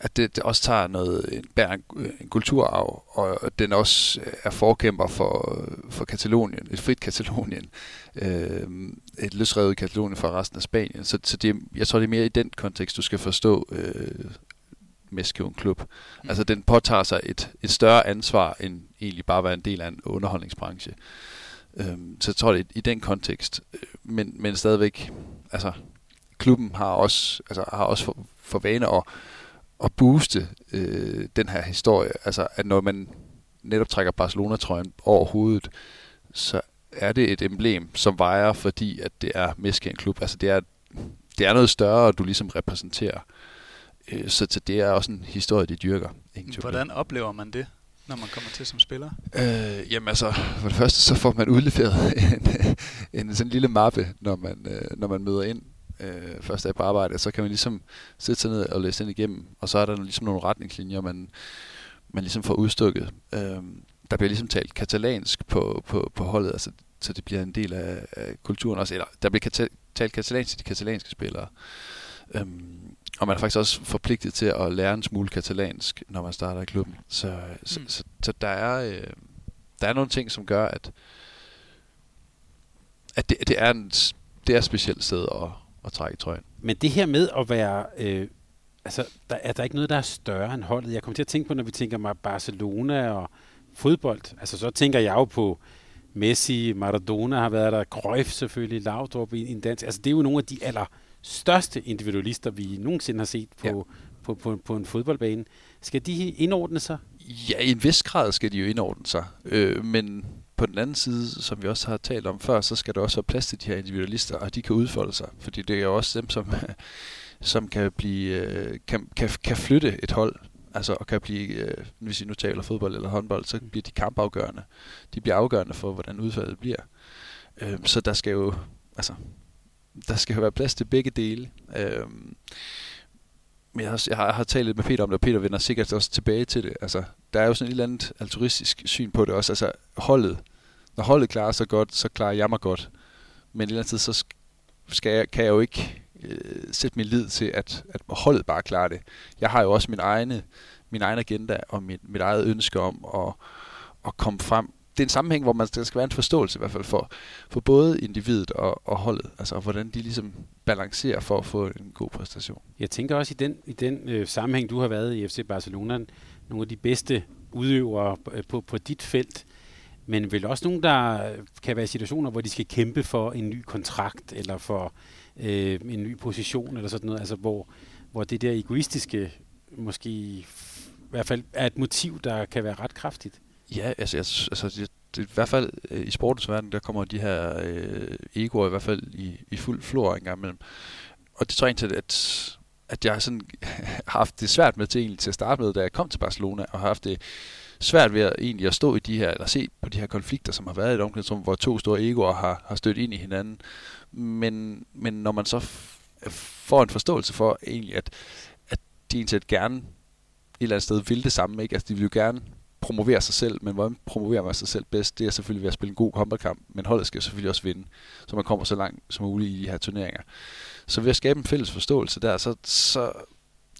Speaker 4: at det, det også tager noget, en, bærer en, en kulturarv, og den også øh, er forkæmper for, for Katalonien, et frit Katalonien, øh, et løsrevet Katalonien fra resten af Spanien. Så, så det, jeg tror, det er mere i den kontekst, du skal forstå øh, Meskiven Klub. Mm. Altså, den påtager sig et, et større ansvar, end egentlig bare at være en del af en underholdningsbranche. Øhm, så jeg tror, det i den kontekst. Øh, men, men stadigvæk, altså, klubben har også, altså, har også for, for vane at at booste øh, den her historie. Altså, at når man netop trækker Barcelona-trøjen over hovedet, så er det et emblem, som vejer, fordi at det er Messi klub. Altså, det er, det er noget større, du ligesom repræsenterer. Øh, så, så det er også en historie, de dyrker.
Speaker 6: Ingen Hvordan oplever man det? når man kommer til som spiller?
Speaker 4: Øh, jamen altså, for det første så får man udleveret en, en sådan lille mappe, når man, øh, når man møder ind øh, første dag på arbejde, så kan man ligesom sætte sig ned og læse den igennem, og så er der ligesom nogle retningslinjer, man, man ligesom får udstukket. Øh, der bliver ligesom talt katalansk på, på, på holdet, altså, så det bliver en del af, af kulturen også. Eller der bliver kata- talt katalansk til de katalanske spillere. Øhm, og man er faktisk også forpligtet til at lære en smule katalansk, når man starter i klubben. Så, mm. så, så, så der, er, øh, der er nogle ting, som gør, at, at det, det, er en, det er et specielt sted at, at trække trøjen.
Speaker 2: Men det her med at være... Øh, altså, der er der ikke noget, der er større end holdet. Jeg kommer til at tænke på, når vi tænker mig Barcelona og fodbold. Altså, så tænker jeg jo på Messi, Maradona har været der, Cruyff selvfølgelig, Laudrup i en dansk. Altså, det er jo nogle af de aller største individualister, vi nogensinde har set på, ja. på, på, på, på en fodboldbane. Skal de indordne sig?
Speaker 4: Ja, i en vis grad skal de jo indordne sig. Øh, men på den anden side, som vi også har talt om før, så skal der også være plads til de her individualister, og de kan udfolde sig. Fordi det er jo også dem, som, som kan, blive, øh, kan, kan, kan flytte et hold. Altså, og kan blive, øh, hvis vi nu taler fodbold eller håndbold, så bliver de kampafgørende. De bliver afgørende for, hvordan udfaldet bliver. Øh, så der skal jo, altså, der skal jo være plads til begge dele. Øh, men jeg har, jeg har, har talt lidt med Peter om det, og Peter vender sikkert også tilbage til det. Altså, der er jo sådan et eller andet altruistisk syn på det også. Altså, holdet, når holdet klarer sig godt, så klarer jeg mig godt. Men et eller andet tid, så skal jeg, kan jeg jo ikke øh, sætte min lid til, at, at holdet bare klarer det. Jeg har jo også min egne, min egen agenda og mit, mit eget ønske om at, at komme frem det er en sammenhæng, hvor man, skal være en forståelse i hvert fald for, for både individet og, og holdet, altså hvordan de ligesom balancerer for at få en god præstation.
Speaker 2: Jeg tænker også i den, i den øh, sammenhæng, du har været i FC Barcelona, nogle af de bedste udøvere øh, på, på dit felt, men vel også nogen, der øh, kan være i situationer, hvor de skal kæmpe for en ny kontrakt, eller for øh, en ny position, eller sådan noget, altså hvor, hvor det der egoistiske måske i hvert fald er et motiv, der kan være ret kraftigt.
Speaker 4: Ja, altså, jeg, altså det, det, i hvert fald øh, i sportens verden, der kommer de her øh, egoer i hvert fald i, i fuld flor en gang imellem. Og det tror jeg egentlig, at, at jeg sådan, har haft det svært med til, egentlig, til at starte med, da jeg kom til Barcelona, og har haft det svært ved at, egentlig at stå i de her, eller se på de her konflikter, som har været i et omklædningsrum, hvor to store egoer har, har stødt ind i hinanden. Men, men når man så øh, får en forståelse for egentlig, at, at de egentlig gerne et eller andet sted vil det samme, ikke? Altså, de vil jo gerne promovere sig selv, men hvordan promoverer man sig selv bedst? Det er selvfølgelig ved at spille en god håndboldkamp, men holdet skal selvfølgelig også vinde, så man kommer så langt som muligt i de her turneringer. Så ved at skabe en fælles forståelse der, så, så,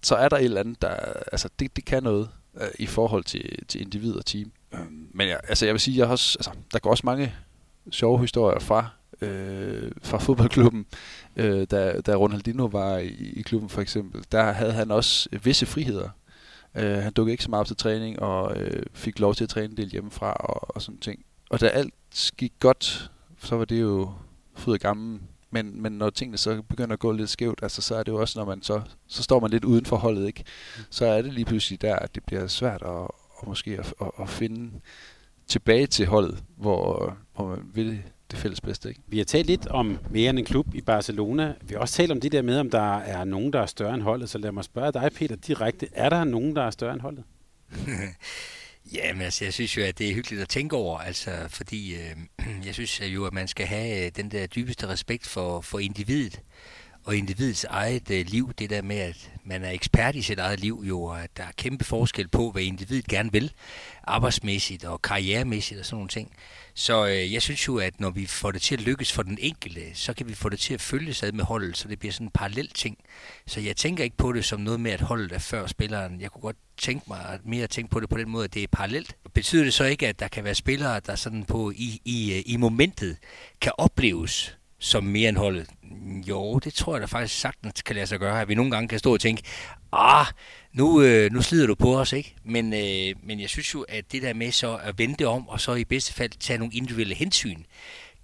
Speaker 4: så er der et eller andet, der, altså det, det kan noget øh, i forhold til, til individ og team. Øhm, men jeg, altså jeg vil sige, jeg har også, altså, der går også mange sjove historier fra øh, fra fodboldklubben, øh, da, da Ronaldinho var i, i klubben for eksempel, der havde han også visse friheder. Øh, han dukkede ikke så meget op til træning, og øh, fik lov til at træne en del hjemmefra og, og sådan ting. Og da alt gik godt, så var det jo fryd og gammel. Men, men når tingene så begynder at gå lidt skævt, altså så er det jo også, når man så, så står man lidt uden for holdet, ikke? Så er det lige pludselig der, at det bliver svært at, at måske at, at, at finde tilbage til holdet, hvor, hvor man vil det fælles bedste. Ikke?
Speaker 2: Vi har talt lidt om mere end en klub i Barcelona. Vi har også talt om det der med, om der er nogen, der er større end holdet. Så lad mig spørge dig, Peter, direkte. Er der nogen, der er større end holdet?
Speaker 5: Ja, men altså, jeg synes jo, at det er hyggeligt at tænke over, altså, fordi øh, jeg synes jo, at man skal have øh, den der dybeste respekt for, for individet og individets eget øh, liv. Det der med, at man er ekspert i sit eget liv, jo, og at der er kæmpe forskel på, hvad individet gerne vil, arbejdsmæssigt og karrieremæssigt og sådan nogle ting. Så øh, jeg synes jo, at når vi får det til at lykkes for den enkelte, så kan vi få det til at følges ad med holdet, så det bliver sådan en parallel ting. Så jeg tænker ikke på det som noget med, at holdet er før spilleren. Jeg kunne godt tænke mig at mere at tænke på det på den måde, at det er parallelt. Betyder det så ikke, at der kan være spillere, der sådan på i, i, øh, i momentet kan opleves som mere end holdet? Jo, det tror jeg da faktisk sagtens kan lade sig gøre, at vi nogle gange kan stå og tænke, ah, nu, øh, nu slider du på os, ikke? Men, øh, men jeg synes jo, at det der med så at vente om, og så i bedste fald tage nogle individuelle hensyn,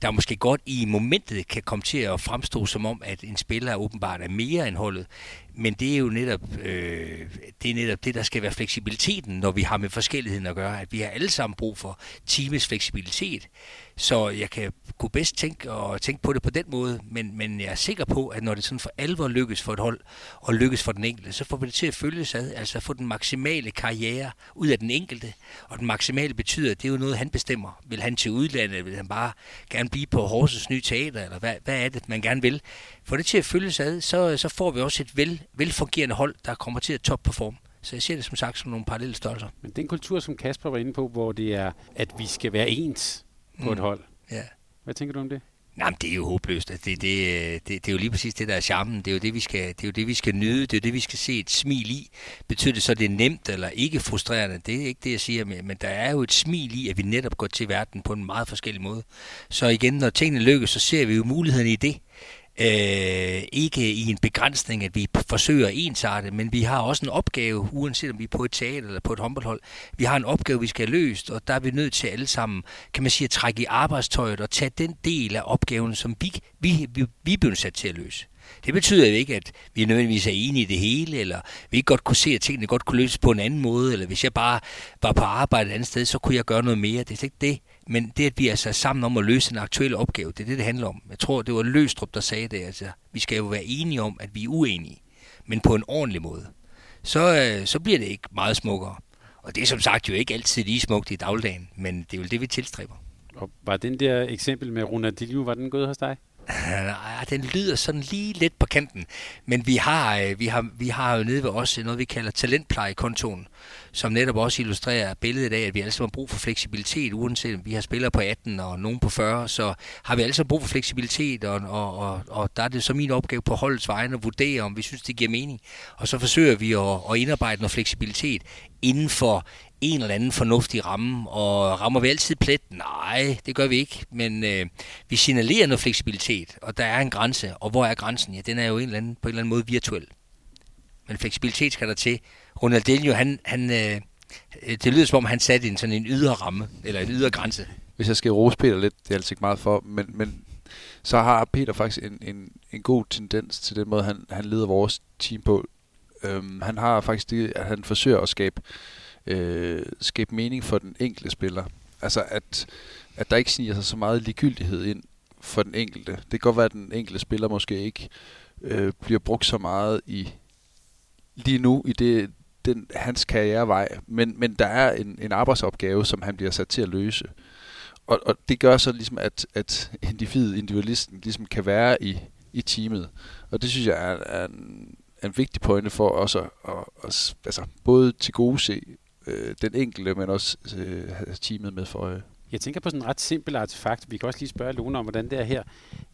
Speaker 5: der måske godt i momentet kan komme til at fremstå som om, at en spiller åbenbart er mere end holdet. Men det er jo netop, øh, det, er netop det, der skal være fleksibiliteten, når vi har med forskelligheden at gøre. At vi har alle sammen brug for teamets fleksibilitet. Så jeg kan kunne bedst tænke, og tænke på det på den måde, men, men jeg er sikker på, at når det sådan for alvor lykkes for et hold, og lykkes for den enkelte, så får vi det til at følges ad, altså få den maksimale karriere ud af den enkelte. Og den maksimale betyder, at det er jo noget, han bestemmer. Vil han til udlandet, vil han bare gerne blive på Horsens nye teater, eller hvad, hvad er det, man gerne vil? Får det til at følges ad, så, så får vi også et vel, velfungerende hold, der kommer til at top-performe. Så jeg ser det som sagt som nogle parallelle størrelser.
Speaker 2: Men den kultur, som Kasper var inde på, hvor det er, at vi skal være ens på mm. et hold.
Speaker 5: Ja.
Speaker 2: Hvad tænker du om det?
Speaker 5: Nej, men det er jo håbløst. Det, det, det, det er jo lige præcis det, der er charmen. Det er jo det, vi skal, det er jo det, vi skal nyde. Det er jo det, vi skal se et smil i. Betyder det så, at det er nemt eller ikke frustrerende? Det er ikke det, jeg siger. Men der er jo et smil i, at vi netop går til verden på en meget forskellig måde. Så igen, når tingene lykkes, så ser vi jo mulighederne i det. Øh, ikke i en begrænsning, at vi forsøger ensarte, men vi har også en opgave, uanset om vi er på et teater eller på et håndboldhold. Vi har en opgave, vi skal have løst, og der er vi nødt til alle sammen, kan man sige, at trække i arbejdstøjet og tage den del af opgaven, som vi, vi, vi, vi er blevet sat til at løse. Det betyder jo ikke, at vi nødvendigvis er enige i det hele, eller vi ikke godt kunne se, at tingene godt kunne løses på en anden måde, eller hvis jeg bare var på arbejde et andet sted, så kunne jeg gøre noget mere. Det er ikke det. Men det, at vi er sat sammen om at løse en aktuel opgave, det er det, det handler om. Jeg tror, det var Løstrup, der sagde det. Altså, vi skal jo være enige om, at vi er uenige, men på en ordentlig måde. Så, øh, så bliver det ikke meget smukkere. Og det er som sagt jo ikke altid lige smukt i dagligdagen, men det er jo det, vi tilstræber.
Speaker 2: Og var den der eksempel med Ronaldinho, var den gået hos dig?
Speaker 5: Ah, den lyder sådan lige lidt på kanten. Men vi har, øh, vi har, vi har jo nede ved os øh, noget, vi kalder talentplejekontoen, som netop også illustrerer billedet af, at vi alle sammen har brug for fleksibilitet, uanset om vi har spillere på 18 og nogen på 40, så har vi alle sammen brug for fleksibilitet, og, og, og, og der er det så min opgave på holdets vegne at vurdere, om vi synes, det giver mening. Og så forsøger vi at, at indarbejde noget fleksibilitet inden for en eller anden fornuftig ramme, og rammer vi altid plet? Nej, det gør vi ikke, men øh, vi signalerer noget fleksibilitet, og der er en grænse, og hvor er grænsen? Ja, den er jo en eller anden, på en eller anden måde virtuel. Men fleksibilitet skal der til. Ronaldinho, han, han, øh, øh det lyder som om, han satte en sådan en ydre ramme, eller en ydre grænse.
Speaker 4: Hvis jeg skal rose Peter lidt, det er altså ikke meget for, men, men så har Peter faktisk en, en, en god tendens til den måde, han, han leder vores team på. Øhm, han har faktisk det, at han forsøger at skabe øh, Øh, skabe mening for den enkelte spiller. Altså at, at der ikke sniger sig så meget ligegyldighed ind for den enkelte. Det kan godt være, at den enkelte spiller måske ikke øh, bliver brugt så meget i lige nu i det, den, hans karrierevej, men, men der er en, en arbejdsopgave, som han bliver sat til at løse. Og, og det gør så ligesom, at, at individet, individualisten, ligesom kan være i, i teamet. Og det synes jeg er, er, en, er en vigtig pointe for os at, at, at altså, både til gode se øh, den enkelte, men også øh, have teamet med for øje.
Speaker 2: Jeg tænker på sådan en ret simpel artefakt. Vi kan også lige spørge Lone om, hvordan det er her.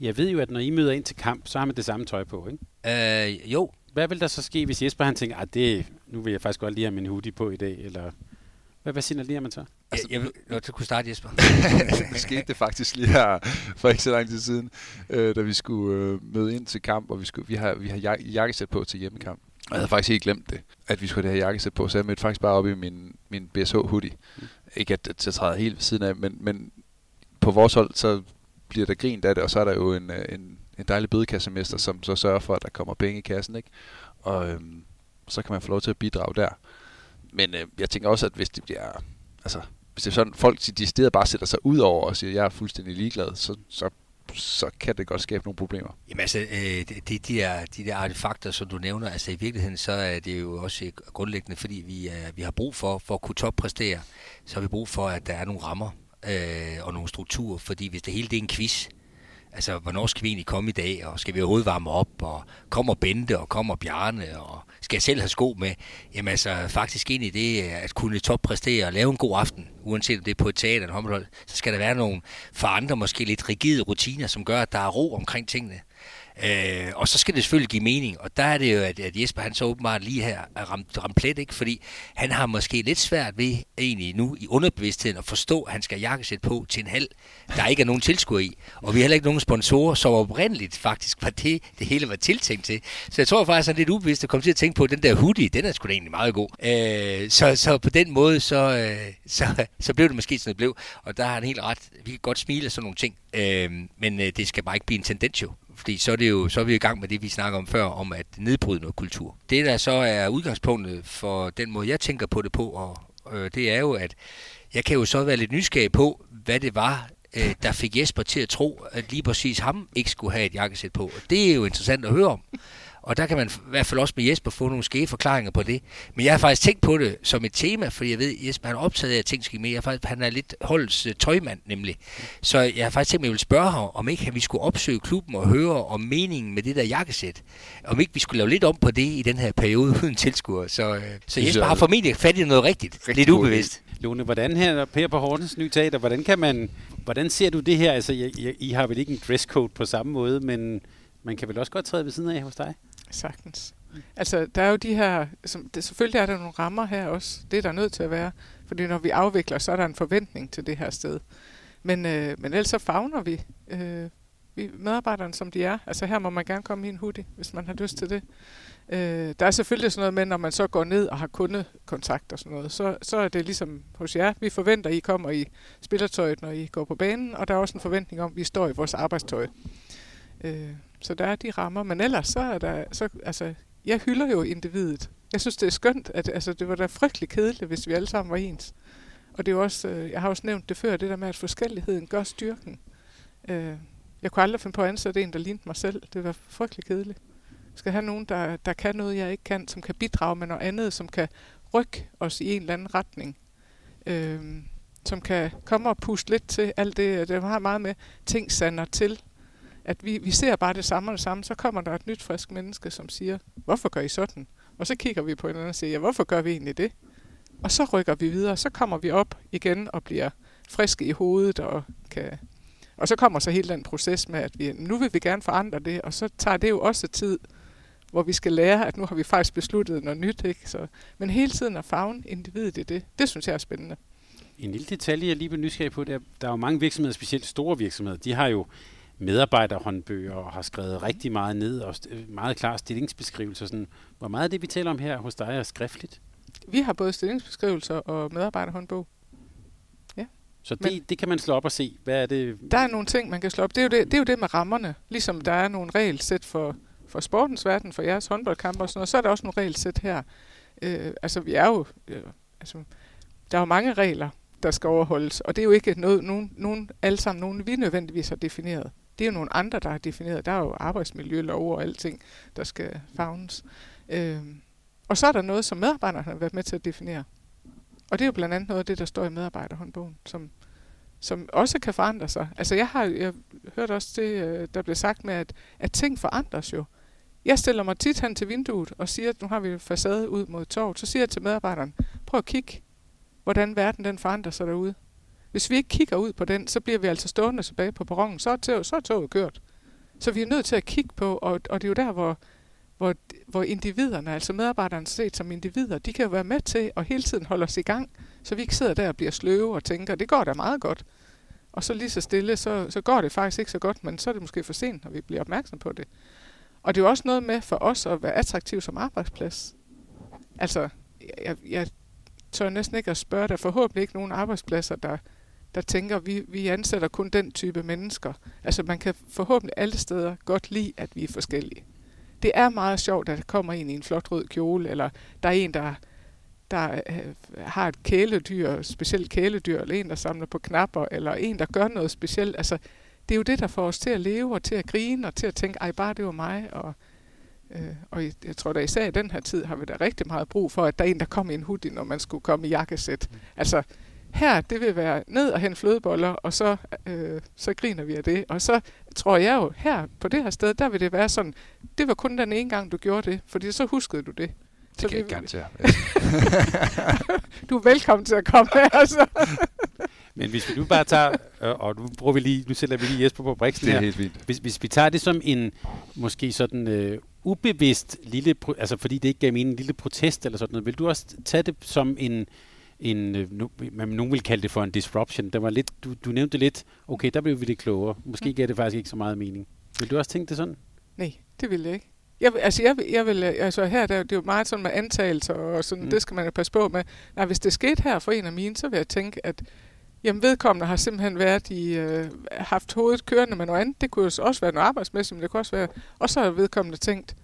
Speaker 2: Jeg ved jo, at når I møder ind til kamp, så har man det samme tøj på, ikke?
Speaker 5: Øh, jo.
Speaker 2: Hvad vil der så ske, hvis Jesper han tænker, at det, nu vil jeg faktisk godt lige have min hoodie på i dag, eller hvad, hvad signalerer man så?
Speaker 5: Altså, jeg, jeg vil, du kunne starte, Jesper.
Speaker 4: det skete det faktisk lige her for ikke så lang tid siden, øh, da vi skulle øh, møde ind til kamp, og vi, skulle, vi har, vi har jakkesæt på til hjemmekamp. Og jeg havde faktisk helt glemt det, at vi skulle have det her jakkesæt på, så jeg mødte faktisk bare op i min, min BSH hoodie. Mm. Ikke at, at jeg træder helt ved siden af, men, men på vores hold, så bliver der grint af det, og så er der jo en, øh, en, en dejlig bødekassemester, som så sørger for, at der kommer penge i kassen, ikke? Og øhm, så kan man få lov til at bidrage der. Men øh, jeg tænker også, at hvis det bliver, altså, hvis det er sådan, folk de steder bare sætter sig ud over og siger, at jeg er fuldstændig ligeglad, så, så så kan det godt skabe nogle problemer.
Speaker 5: Jamen altså, øh, de, de, der, de der artefakter, som du nævner, altså i virkeligheden, så er det jo også øh, grundlæggende, fordi vi, er, vi har brug for, for at kunne toppræstere, så har vi brug for, at der er nogle rammer øh, og nogle strukturer, fordi hvis det hele det er en quiz, altså hvornår skal vi egentlig komme i dag, og skal vi overhovedet varme op, og kommer Bente, og kommer Bjarne, og skal jeg selv have sko med? Jamen altså, faktisk ind i det at kunne toppræstere og lave en god aften, uanset om det er på et teater eller håndbold, så skal der være nogle for andre måske lidt rigide rutiner, som gør, at der er ro omkring tingene. Øh, og så skal det selvfølgelig give mening, og der er det jo, at, at Jesper han så åbenbart lige her er ramt, ramt plet, ikke? fordi han har måske lidt svært ved egentlig nu i underbevidstheden at forstå, at han skal jakkesæt på til en halv, der ikke er nogen tilskuer i. Og vi har heller ikke nogen sponsorer, som oprindeligt faktisk var det, det hele var tiltænkt til. Så jeg tror faktisk, at han lidt ubevidst at komme til at tænke på, at den der hoodie, den er sgu da egentlig meget god. Øh, så, så på den måde, så, øh, så, så blev det måske sådan, det blev. Og der har han helt ret. Vi kan godt smile af sådan nogle ting. Øh, men øh, det skal bare ikke blive en tendens jo. Fordi så er, det jo, så er vi i gang med det, vi snakker om før, om at nedbryde noget kultur. Det, der så er udgangspunktet for den måde, jeg tænker på det på, og, øh, det er jo, at jeg kan jo så være lidt nysgerrig på, hvad det var, øh, der fik Jesper til at tro, at lige præcis ham ikke skulle have et jakkesæt på. Det er jo interessant at høre om. Og der kan man i hvert fald også med Jesper få nogle skæve forklaringer på det. Men jeg har faktisk tænkt på det som et tema, fordi jeg ved, at Jesper han er optaget af, at ting skal med. Jeg faktisk, han er lidt holdets uh, tøjmand nemlig. Så jeg har faktisk tænkt mig, at jeg vil spørge ham, om ikke vi skulle opsøge klubben og høre om meningen med det der jakkesæt. Om ikke vi skulle lave lidt om på det i den her periode uden tilskuer. Så, uh, så Jesper har formentlig fat i noget rigtigt. Rigtig lidt ubevidst.
Speaker 2: Lone, hvordan her, Per på Hortens nye teater, hvordan, kan man, hvordan ser du det her? Altså, I, I har vel ikke en dresscode på samme måde, men man kan vel også godt træde ved siden af hos dig?
Speaker 3: Sagtens. Altså, der er jo de her... Som, det, selvfølgelig er der nogle rammer her også. Det er der nødt til at være. Fordi når vi afvikler, så er der en forventning til det her sted. Men, øh, men ellers så fagner vi, øh, vi medarbejderne, som de er. Altså her må man gerne komme i en hoodie, hvis man har lyst til det. Øh, der er selvfølgelig sådan noget med, når man så går ned og har kundekontakt og sådan noget, så, så er det ligesom hos jer. Vi forventer, at I kommer i spillertøjet, når I går på banen, og der er også en forventning om, at vi står i vores arbejdstøj. Øh, så der er de rammer, men ellers så er der, så, altså, jeg hylder jo individet. Jeg synes, det er skønt, at altså, det var da frygtelig kedeligt, hvis vi alle sammen var ens. Og det er jo også, øh, jeg har også nævnt det før, det der med, at forskelligheden gør styrken. Øh, jeg kunne aldrig finde på at ansætte en, der lignede mig selv. Det var frygtelig kedeligt. Jeg skal have nogen, der, der kan noget, jeg ikke kan, som kan bidrage med noget andet, som kan rykke os i en eller anden retning. Øh, som kan komme og puste lidt til alt det. Det har meget med, ting sander til at vi, vi ser bare det samme og det samme, så kommer der et nyt frisk menneske, som siger, hvorfor gør I sådan? Og så kigger vi på hinanden og siger, ja, hvorfor gør vi egentlig det? Og så rykker vi videre, så kommer vi op igen og bliver friske i hovedet og kan... Og så kommer så hele den proces med, at vi, nu vil vi gerne forandre det, og så tager det jo også tid, hvor vi skal lære, at nu har vi faktisk besluttet noget nyt. Ikke? Så, men hele tiden at fagne individet i det, det synes jeg er spændende.
Speaker 2: En lille detalje, jeg lige blev nysgerrig på, det er, der er jo mange virksomheder, specielt store virksomheder, de har jo medarbejderhåndbøger og har skrevet rigtig meget ned og meget klar stillingsbeskrivelser. Sådan. Hvor meget af det, vi taler om her hos dig, er skriftligt?
Speaker 3: Vi har både stillingsbeskrivelser og medarbejderhåndbog. Ja.
Speaker 2: Så det, Men, det kan man slå op og se. Hvad er det?
Speaker 3: Der er nogle ting, man kan slå op. Det er jo det, det, er jo det med rammerne. Ligesom der er nogle regelsæt for, for sportens verden, for jeres håndboldkampe og sådan noget, så er der også nogle regelsæt her. Øh, altså, vi er jo... Øh, altså, der er jo mange regler, der skal overholdes, og det er jo ikke noget, nogen, nogen, alle sammen nogen, vi nødvendigvis har defineret. Det er jo nogle andre, der har defineret. Der er jo arbejdsmiljølov og alting, der skal fagnes. Øh, og så er der noget, som medarbejderne har været med til at definere. Og det er jo blandt andet noget af det, der står i medarbejderhåndbogen, som, som også kan forandre sig. Altså jeg har jeg hørt også det, øh, der blev sagt med, at, at ting forandres jo. Jeg stiller mig tit hen til vinduet og siger, at nu har vi facade ud mod torvet. Så siger jeg til medarbejderen, prøv at kigge, hvordan verden den forandrer sig derude. Hvis vi ikke kigger ud på den, så bliver vi altså stående tilbage på perronen. Så er, toget, så er toget kørt. Så vi er nødt til at kigge på, og, og det er jo der, hvor, hvor, hvor individerne, altså medarbejderne set som individer, de kan jo være med til at hele tiden holde os i gang, så vi ikke sidder der og bliver sløve og tænker, det går da meget godt. Og så lige så stille, så, så går det faktisk ikke så godt, men så er det måske for sent, når vi bliver opmærksom på det. Og det er jo også noget med for os at være attraktiv som arbejdsplads. Altså, jeg, jeg tør næsten ikke at spørge, der er forhåbentlig ikke nogen arbejdspladser, der, der tænker, at vi, vi ansætter kun den type mennesker. Altså man kan forhåbentlig alle steder godt lide, at vi er forskellige. Det er meget sjovt, at der kommer en i en flot rød kjole, eller der er en, der, der øh, har et kæledyr, specielt kæledyr, eller en, der samler på knapper, eller en, der gør noget specielt. Altså, det er jo det, der får os til at leve og til at grine og til at tænke, ej, bare det var mig. Og, øh, og jeg tror da især i den her tid har vi da rigtig meget brug for, at der er en, der kommer i en hoodie, når man skulle komme i jakkesæt. Mm. Altså, her, det vil være ned og hente flødeboller, og så, øh, så griner vi af det. Og så tror jeg jo, her på det her sted, der vil det være sådan, det var kun den ene gang, du gjorde det, fordi så huskede du det.
Speaker 4: Det
Speaker 3: så
Speaker 4: kan jeg
Speaker 3: vi-
Speaker 4: garantere.
Speaker 3: Du er velkommen til at komme her, altså.
Speaker 2: Men hvis vi nu bare tager, øh, og nu bruger vi lige, nu sætter vi lige Jesper på briksen
Speaker 4: Det er
Speaker 2: her.
Speaker 4: helt fint.
Speaker 2: Hvis, hvis vi tager det som en måske sådan øh, ubevidst lille, altså fordi det ikke gav mening, en lille protest eller sådan noget, vil du også tage det som en, en øh, nu, man, nogen vil kalde det for en disruption. Der var lidt, du, du nævnte lidt, okay, der blev vi lidt klogere. Måske gav det faktisk ikke så meget mening. Vil du også tænke det sådan?
Speaker 3: Nej, det vil jeg ikke. Jeg, altså, jeg, jeg vil, altså her, der, det er jo meget sådan med antagelser, og sådan,
Speaker 2: Mm.
Speaker 3: mm. det skal man jo passe på med. Nej, hvis det skete her for en af mine, så vil jeg tænke, at jamen, vedkommende har simpelthen været i, øh, haft hovedet kørende med noget andet. Det kunne jo så også være noget arbejdsmæssigt, men det kunne også være, og så har vedkommende tænkt,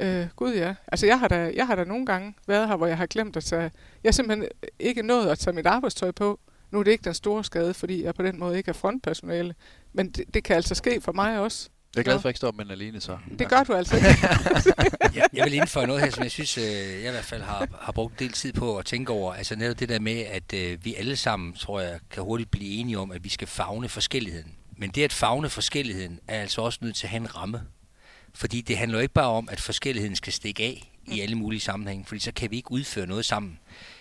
Speaker 3: øh, gud ja, altså jeg har, da, jeg har da nogle gange været her, hvor jeg har glemt at tage, jeg har simpelthen ikke nået at tage mit arbejdstøj på. Nu er det ikke den store skade, fordi jeg på den måde ikke er frontpersonale, men det, det kan altså ske for mig også.
Speaker 4: Jeg er glad for, at jeg ikke står med alene så.
Speaker 3: Det gør du altså ikke.
Speaker 5: jeg, jeg vil indføre noget her, som jeg synes, øh, jeg i hvert fald har, har brugt en del tid på at tænke over. Altså netop det der med, at øh, vi alle sammen, tror jeg, kan hurtigt blive enige om, at vi skal fagne forskelligheden. Men det at fagne forskelligheden er altså også nødt til at have en ramme. Fordi det handler jo ikke bare om, at forskelligheden skal stikke af i alle mulige sammenhænge, fordi så kan vi ikke udføre noget sammen.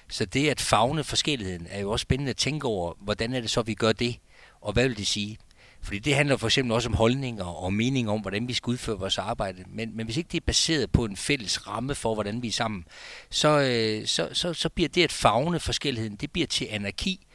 Speaker 5: Så det at fagne forskelligheden er jo også spændende at tænke over, hvordan er det så, vi gør det, og hvad vil det sige? Fordi det handler for eksempel også om holdninger og mening om, hvordan vi skal udføre vores arbejde. Men, men hvis ikke det er baseret på en fælles ramme for, hvordan vi er sammen, så, øh, så, så, så bliver det at fagne forskelligheden, det bliver til anarki,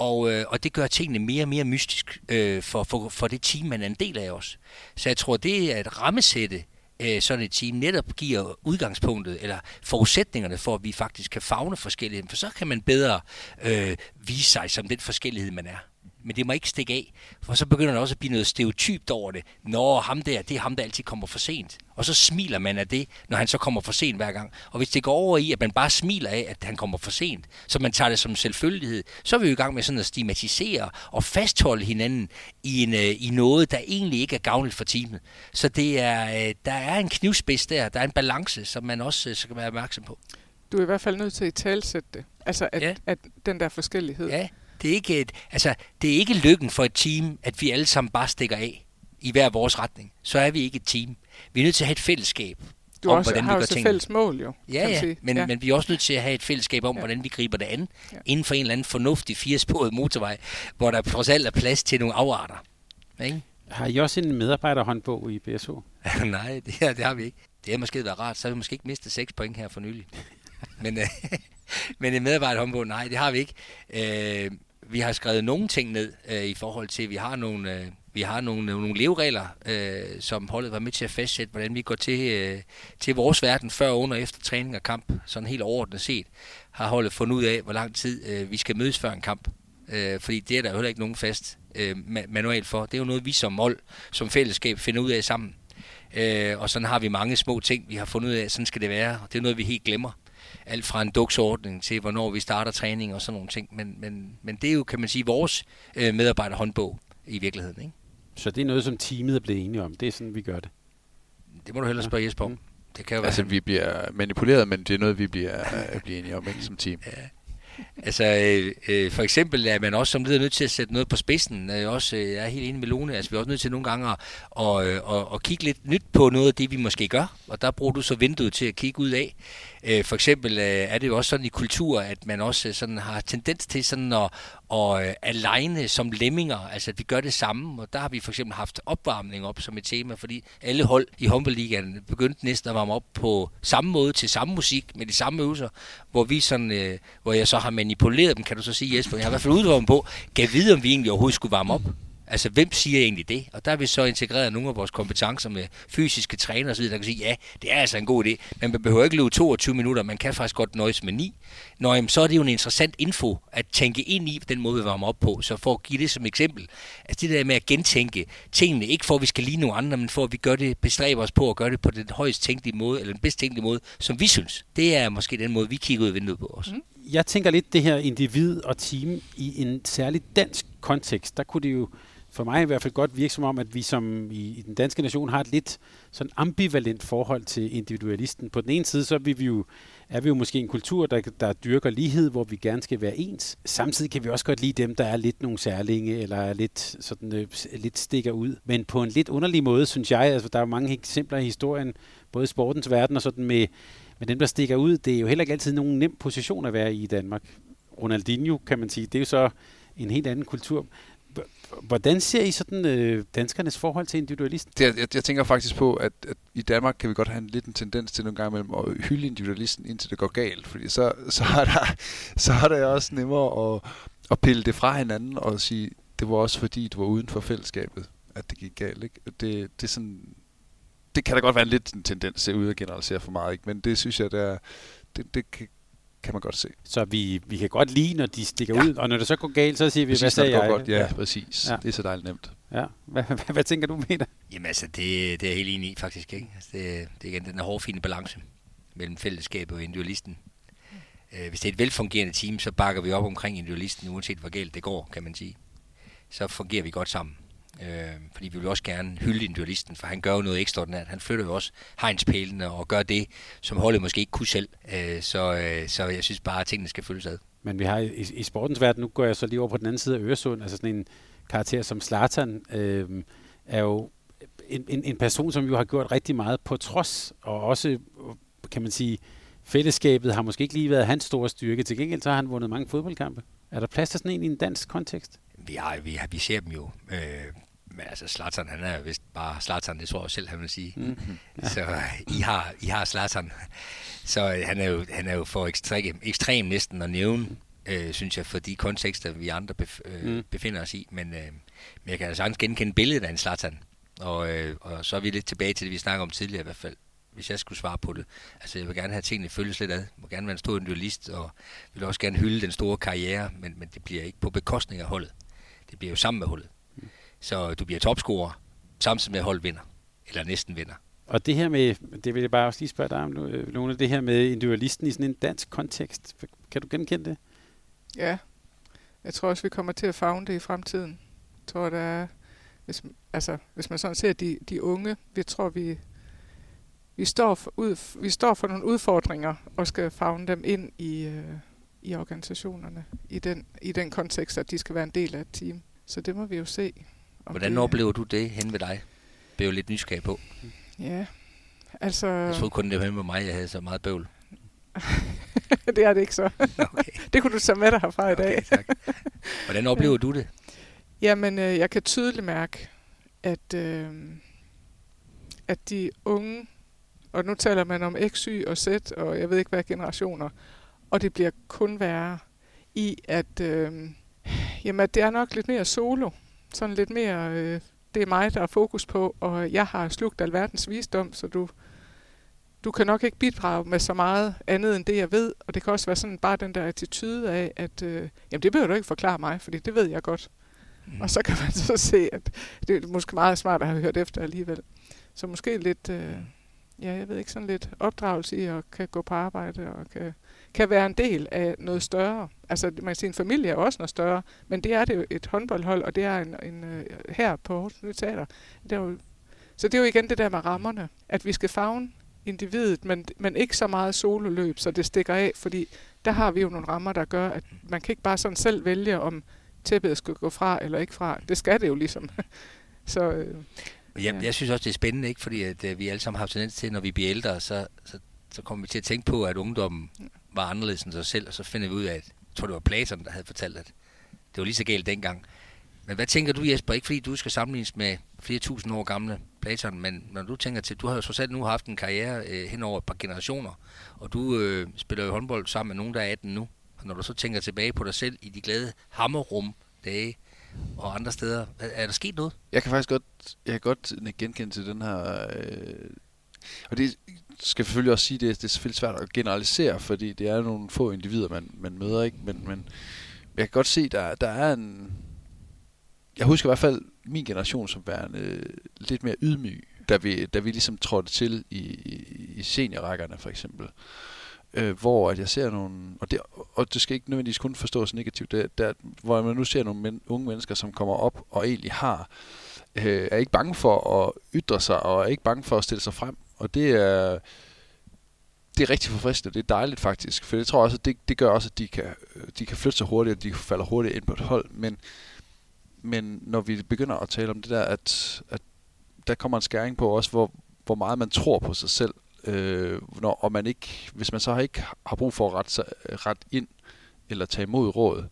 Speaker 5: og, øh, og det gør tingene mere og mere mystisk øh, for, for, for det team, man er en del af os. Så jeg tror, det er at rammesætte øh, sådan et team netop giver udgangspunktet eller forudsætningerne for, at vi faktisk kan fagne forskelligheden. For så kan man bedre øh, vise sig som den forskellighed, man er. Men det må ikke stikke af, for så begynder der også at blive noget stereotypt over det. Nå, ham der, det er ham, der altid kommer for sent. Og så smiler man af det, når han så kommer for sent hver gang. Og hvis det går over i, at man bare smiler af, at han kommer for sent, så man tager det som selvfølgelighed, så er vi jo i gang med sådan at stigmatisere og fastholde hinanden i, en, øh, i noget, der egentlig ikke er gavnligt for teamet. Så det er, øh, der er en knivspids der, der er en balance, som man også øh, skal være opmærksom på.
Speaker 3: Du er i hvert fald nødt til at talsætte det. Altså, at,
Speaker 5: Ja.
Speaker 3: ja. at den der forskellighed.
Speaker 5: Ja, det er, ikke et, altså, det er ikke lykken for et team, at vi alle sammen bare stikker af i hver vores retning. Så er vi ikke et team. Vi er nødt til at have et fællesskab
Speaker 3: Du
Speaker 5: om,
Speaker 3: også,
Speaker 5: hvordan vi gør tingene.
Speaker 3: fælles mål, jo.
Speaker 5: Ja, ja,
Speaker 3: sige.
Speaker 5: men, ja, men vi er også nødt til at have et fællesskab om, ja. Hvordan vi griber det an, ja. Inden for en eller anden fornuftig firesporet motorvej, hvor der trods alt er plads til nogle afarter. Ikke?
Speaker 2: Har I også en medarbejderhåndbog i BSO?
Speaker 5: Nej, det, her, det har vi ikke. Det har måske været rart, så har vi måske ikke mistet 6 point her for nylig. men, øh, men en medarbejderhåndbog, nej, det har vi ikke. Øh, vi har skrevet nogle ting ned øh, i forhold til, at vi har nogle, øh, vi har nogle, øh, nogle leveregler, øh, som holdet var med til at fastsætte, hvordan vi går til, øh, til vores verden før, under og efter træning og kamp. Sådan helt overordnet set har holdet fundet ud af, hvor lang tid øh, vi skal mødes før en kamp. Øh, fordi det er der jo heller ikke nogen fast øh, manual for. Det er jo noget, vi som hold, som fællesskab finder ud af sammen. Øh, og sådan har vi mange små ting, vi har fundet ud af, sådan skal det være. Og det er noget, vi helt glemmer. Alt fra en duksordning til, hvornår vi starter træning og sådan nogle ting. Men, men, men det er jo, kan man sige, vores øh, medarbejderhåndbog i virkeligheden. Ikke?
Speaker 2: Så det er noget, som teamet er blevet enige om. Det er sådan, vi gør det.
Speaker 5: Det må du hellere spørge Jesper om.
Speaker 2: Mm.
Speaker 5: Det kan jo være
Speaker 4: Altså, vi bliver manipuleret, men det er noget, vi bliver, øh, bliver enige om ikke, som team.
Speaker 5: Altså, øh, øh, for eksempel er man også som leder nødt til at sætte noget på spidsen. Øh, også, øh, jeg er helt enig med Lone. Altså, vi er også nødt til nogle gange at, og, øh, og, og kigge lidt nyt på noget af det, vi måske gør. Og der bruger du så vinduet til at kigge ud af. Øh, for eksempel øh, er det jo også sådan i kultur, at man også øh, sådan har tendens til sådan at, og øh, alene som lemminger, altså at vi gør det samme, og der har vi for eksempel haft opvarmning op som et tema, fordi alle hold i håndboldligaen begyndte næsten at varme op på samme måde til samme musik med de samme øvelser, hvor vi sådan, øh, hvor jeg så har manipuleret dem, kan du så sige Jesper, jeg har i hvert fald udvarmet på, kan vide om vi egentlig overhovedet skulle varme op. Altså, hvem siger egentlig det? Og der har vi så integreret nogle af vores kompetencer med fysiske træner osv., der kan sige, ja, det er altså en god idé, men man behøver ikke løbe 22 minutter, man kan faktisk godt nøjes med 9. Nå, jamen, så er det jo en interessant info at tænke ind i den måde, vi varmer op på. Så for at give det som eksempel, altså det der med at gentænke tingene, ikke for at vi skal lige nogle andre, men for at vi gør det, bestræber os på at gøre det på den højst tænkelige måde, eller den bedst tænkelige måde, som vi synes. Det er måske den måde, vi kigger ud af vinduet på os. Mm.
Speaker 2: Jeg tænker lidt det her individ og team i en særlig dansk kontekst. Der kunne det jo for mig i hvert fald godt virke som om, at vi som i, i den danske nation har et lidt sådan ambivalent forhold til individualisten. På den ene side, så er vi, vi jo, er vi jo måske en kultur, der, der dyrker lighed, hvor vi gerne skal være ens. Samtidig kan vi også godt lide dem, der er lidt nogle særlinge, eller er lidt, sådan, øh, lidt stikker ud. Men på en lidt underlig måde, synes jeg, altså der er mange eksempler i historien, både i sportens verden og sådan med, med dem, der stikker ud. Det er jo heller ikke altid nogen nem position at være i i Danmark. Ronaldinho, kan man sige, det er jo så en helt anden kultur. Hvordan ser I sådan øh, danskernes forhold til individualisten?
Speaker 4: Det, jeg, jeg tænker faktisk på, at, at i Danmark kan vi godt have en lidt en tendens til nogle gange mellem at hylde individualisten, indtil det går galt. Fordi så, så, er, der, så er det også nemmere at, at pille det fra hinanden og sige, det var også fordi, du var uden for fællesskabet, at det gik galt. Ikke? Det, det, er sådan, det kan da godt være en lidt en tendens til at generalisere for meget, ikke? men det synes jeg, det, er, det, det kan, kan man godt se.
Speaker 2: Så vi, vi kan godt lide, når de stikker ja. ud, og når det så går galt, så siger vi,
Speaker 4: præcis,
Speaker 2: hvad sagde
Speaker 4: jeg?
Speaker 2: Godt,
Speaker 4: ja, ja, præcis. Ja. Det er så dejligt nemt.
Speaker 2: Ja. Hvad, hvad, hvad tænker du, Peter?
Speaker 5: Jamen altså, det, det er jeg helt enig i faktisk. Ikke? Altså, det, det er igen den hårfine balance mellem fællesskabet og individualisten. Øh, hvis det er et velfungerende team, så bakker vi op omkring individualisten, uanset hvor galt det går, kan man sige. Så fungerer vi godt sammen. Øh, fordi vi vil også gerne hylde individualisten, for han gør jo noget ekstraordinært. Han flytter jo også hegnspælene og gør det, som holdet måske ikke kunne selv. Øh, så, øh, så jeg synes bare, at tingene skal følges ad.
Speaker 2: Men vi har i, i sportens verden, nu går jeg så lige over på den anden side af Øresund, altså sådan en karakter som Zlatan, øh, er jo en, en, en person, som jo har gjort rigtig meget på trods, og også, kan man sige, fællesskabet har måske ikke lige været hans store styrke. Til gengæld så har han vundet mange fodboldkampe. Er der plads til sådan en i en dansk kontekst?
Speaker 5: Vi, har, vi, vi ser dem jo. Øh, men altså, Zlatan, han er vist bare Zlatan, det tror jeg selv, han vil sige. Mm-hmm. Ja. Så I har, I har Zlatan. Så øh, han er jo, han er jo for ekstrem, ekstrem næsten at nævne, øh, synes jeg, for de kontekster, vi andre bef, øh, mm. befinder os i. Men, øh, men jeg kan sagtens genkende billedet af en Zlatan. Og, øh, og så er vi lidt tilbage til det, vi snakker om tidligere i hvert fald hvis jeg skulle svare på det. Altså, jeg vil gerne have tingene følges lidt ad. Jeg må gerne være en stor individualist, og vil også gerne hylde den store karriere, men, men det bliver ikke på bekostning af holdet. Det bliver jo sammen med hullet. Så du bliver topscorer, samtidig med at holdet vinder. Eller næsten vinder.
Speaker 2: Og det her med, det vil jeg bare også lige spørge dig om, Lone, det her med individualisten i sådan en dansk kontekst. Kan du genkende det?
Speaker 3: Ja. Jeg tror også, vi kommer til at fagne det i fremtiden. Jeg tror, der er, hvis, altså, hvis man sådan ser de, de unge, vi tror, vi, vi, står for, ud, vi står for nogle udfordringer og skal fagne dem ind i, øh, i organisationerne i den, i den kontekst, at de skal være en del af et team. Så det må vi jo se.
Speaker 5: Hvordan det, oplever du det hen ved dig? Det er jo lidt nysgerrig på.
Speaker 3: Ja, altså...
Speaker 5: Jeg troede kun, det var med mig, jeg havde så meget bøvl.
Speaker 3: det er det ikke så. Okay. det kunne du tage med dig herfra i dag.
Speaker 5: Tak. Hvordan oplever du det?
Speaker 3: Jamen, øh, jeg kan tydeligt mærke, at, øh, at de unge, og nu taler man om X, Y og Z, og jeg ved ikke hvad generationer, og det bliver kun værre i, at, øh, jamen, at det er nok lidt mere solo. Sådan lidt mere, øh, det er mig, der er fokus på, og jeg har slugt alverdens visdom, så du, du kan nok ikke bidrage med så meget andet end det, jeg ved. Og det kan også være sådan bare den der attitude af, at øh, jamen, det behøver du ikke forklare mig, fordi det ved jeg godt. Mm. Og så kan man så se, at det er måske meget smart at have hørt efter alligevel. Så måske lidt, øh, ja, jeg ved ikke, sådan lidt opdragelse i at kan gå på arbejde og kan, kan være en del af noget større. Altså, man kan sige, en familie er også noget større, men det er det jo et håndboldhold, og det er en, en uh, her på Aarhus Teater. Det er jo, så det er jo igen det der med rammerne, at vi skal fagne individet, men, men ikke så meget sololøb, så det stikker af, fordi der har vi jo nogle rammer, der gør, at man kan ikke bare sådan selv vælge, om tæppet skal gå fra eller ikke fra. Det skal det jo ligesom. så, øh,
Speaker 5: jeg, ja. jeg synes også, det er spændende, ikke? fordi at, uh, vi alle sammen har tendens til, når vi bliver ældre, så, så, så kommer vi til at tænke på, at ungdommen var anderledes end sig selv, og så finder vi ud af, at jeg tror, det var Platon, der havde fortalt, at det var lige så galt dengang. Men hvad tænker du, Jesper? Ikke fordi du skal sammenlignes med flere tusind år gamle Platon, men når du tænker til, du har jo så selv nu haft en karriere øh, hen over et par generationer, og du øh, spiller jo håndbold sammen med nogen, der er 18 nu. Og når du så tænker tilbage på dig selv i de glade hammerrum dage og andre steder, er, er der sket noget?
Speaker 4: Jeg kan faktisk godt, jeg kan godt genkende til den her... Øh, og det skal selvfølgelig også sige, det, det er selvfølgelig svært at generalisere, fordi det er nogle få individer, man, man møder, ikke? Men, men jeg kan godt se, der, der er en... Jeg husker i hvert fald min generation som værende lidt mere ydmyg, da vi, da vi ligesom trådte til i, i, i seniorrækkerne for eksempel. øh, hvor at jeg ser nogle, og det, og det skal ikke nødvendigvis kun forstås negativt, det, der, hvor man nu ser nogle men, unge mennesker, som kommer op og egentlig har, øh, er ikke bange for at ytre sig, og er ikke bange for at stille sig frem, og det er, det er rigtig forfriskende, det er dejligt faktisk, for jeg tror også, at det, det gør også, at de kan, øh, de kan flytte sig hurtigt, og de falder hurtigt ind på et hold, men, men når vi begynder at tale om det der, at, at der kommer en skæring på også, hvor, hvor meget man tror på sig selv, øh, når, og man ikke, hvis man så ikke har brug for at rette, sig, øh, ret ind, eller tage imod råd,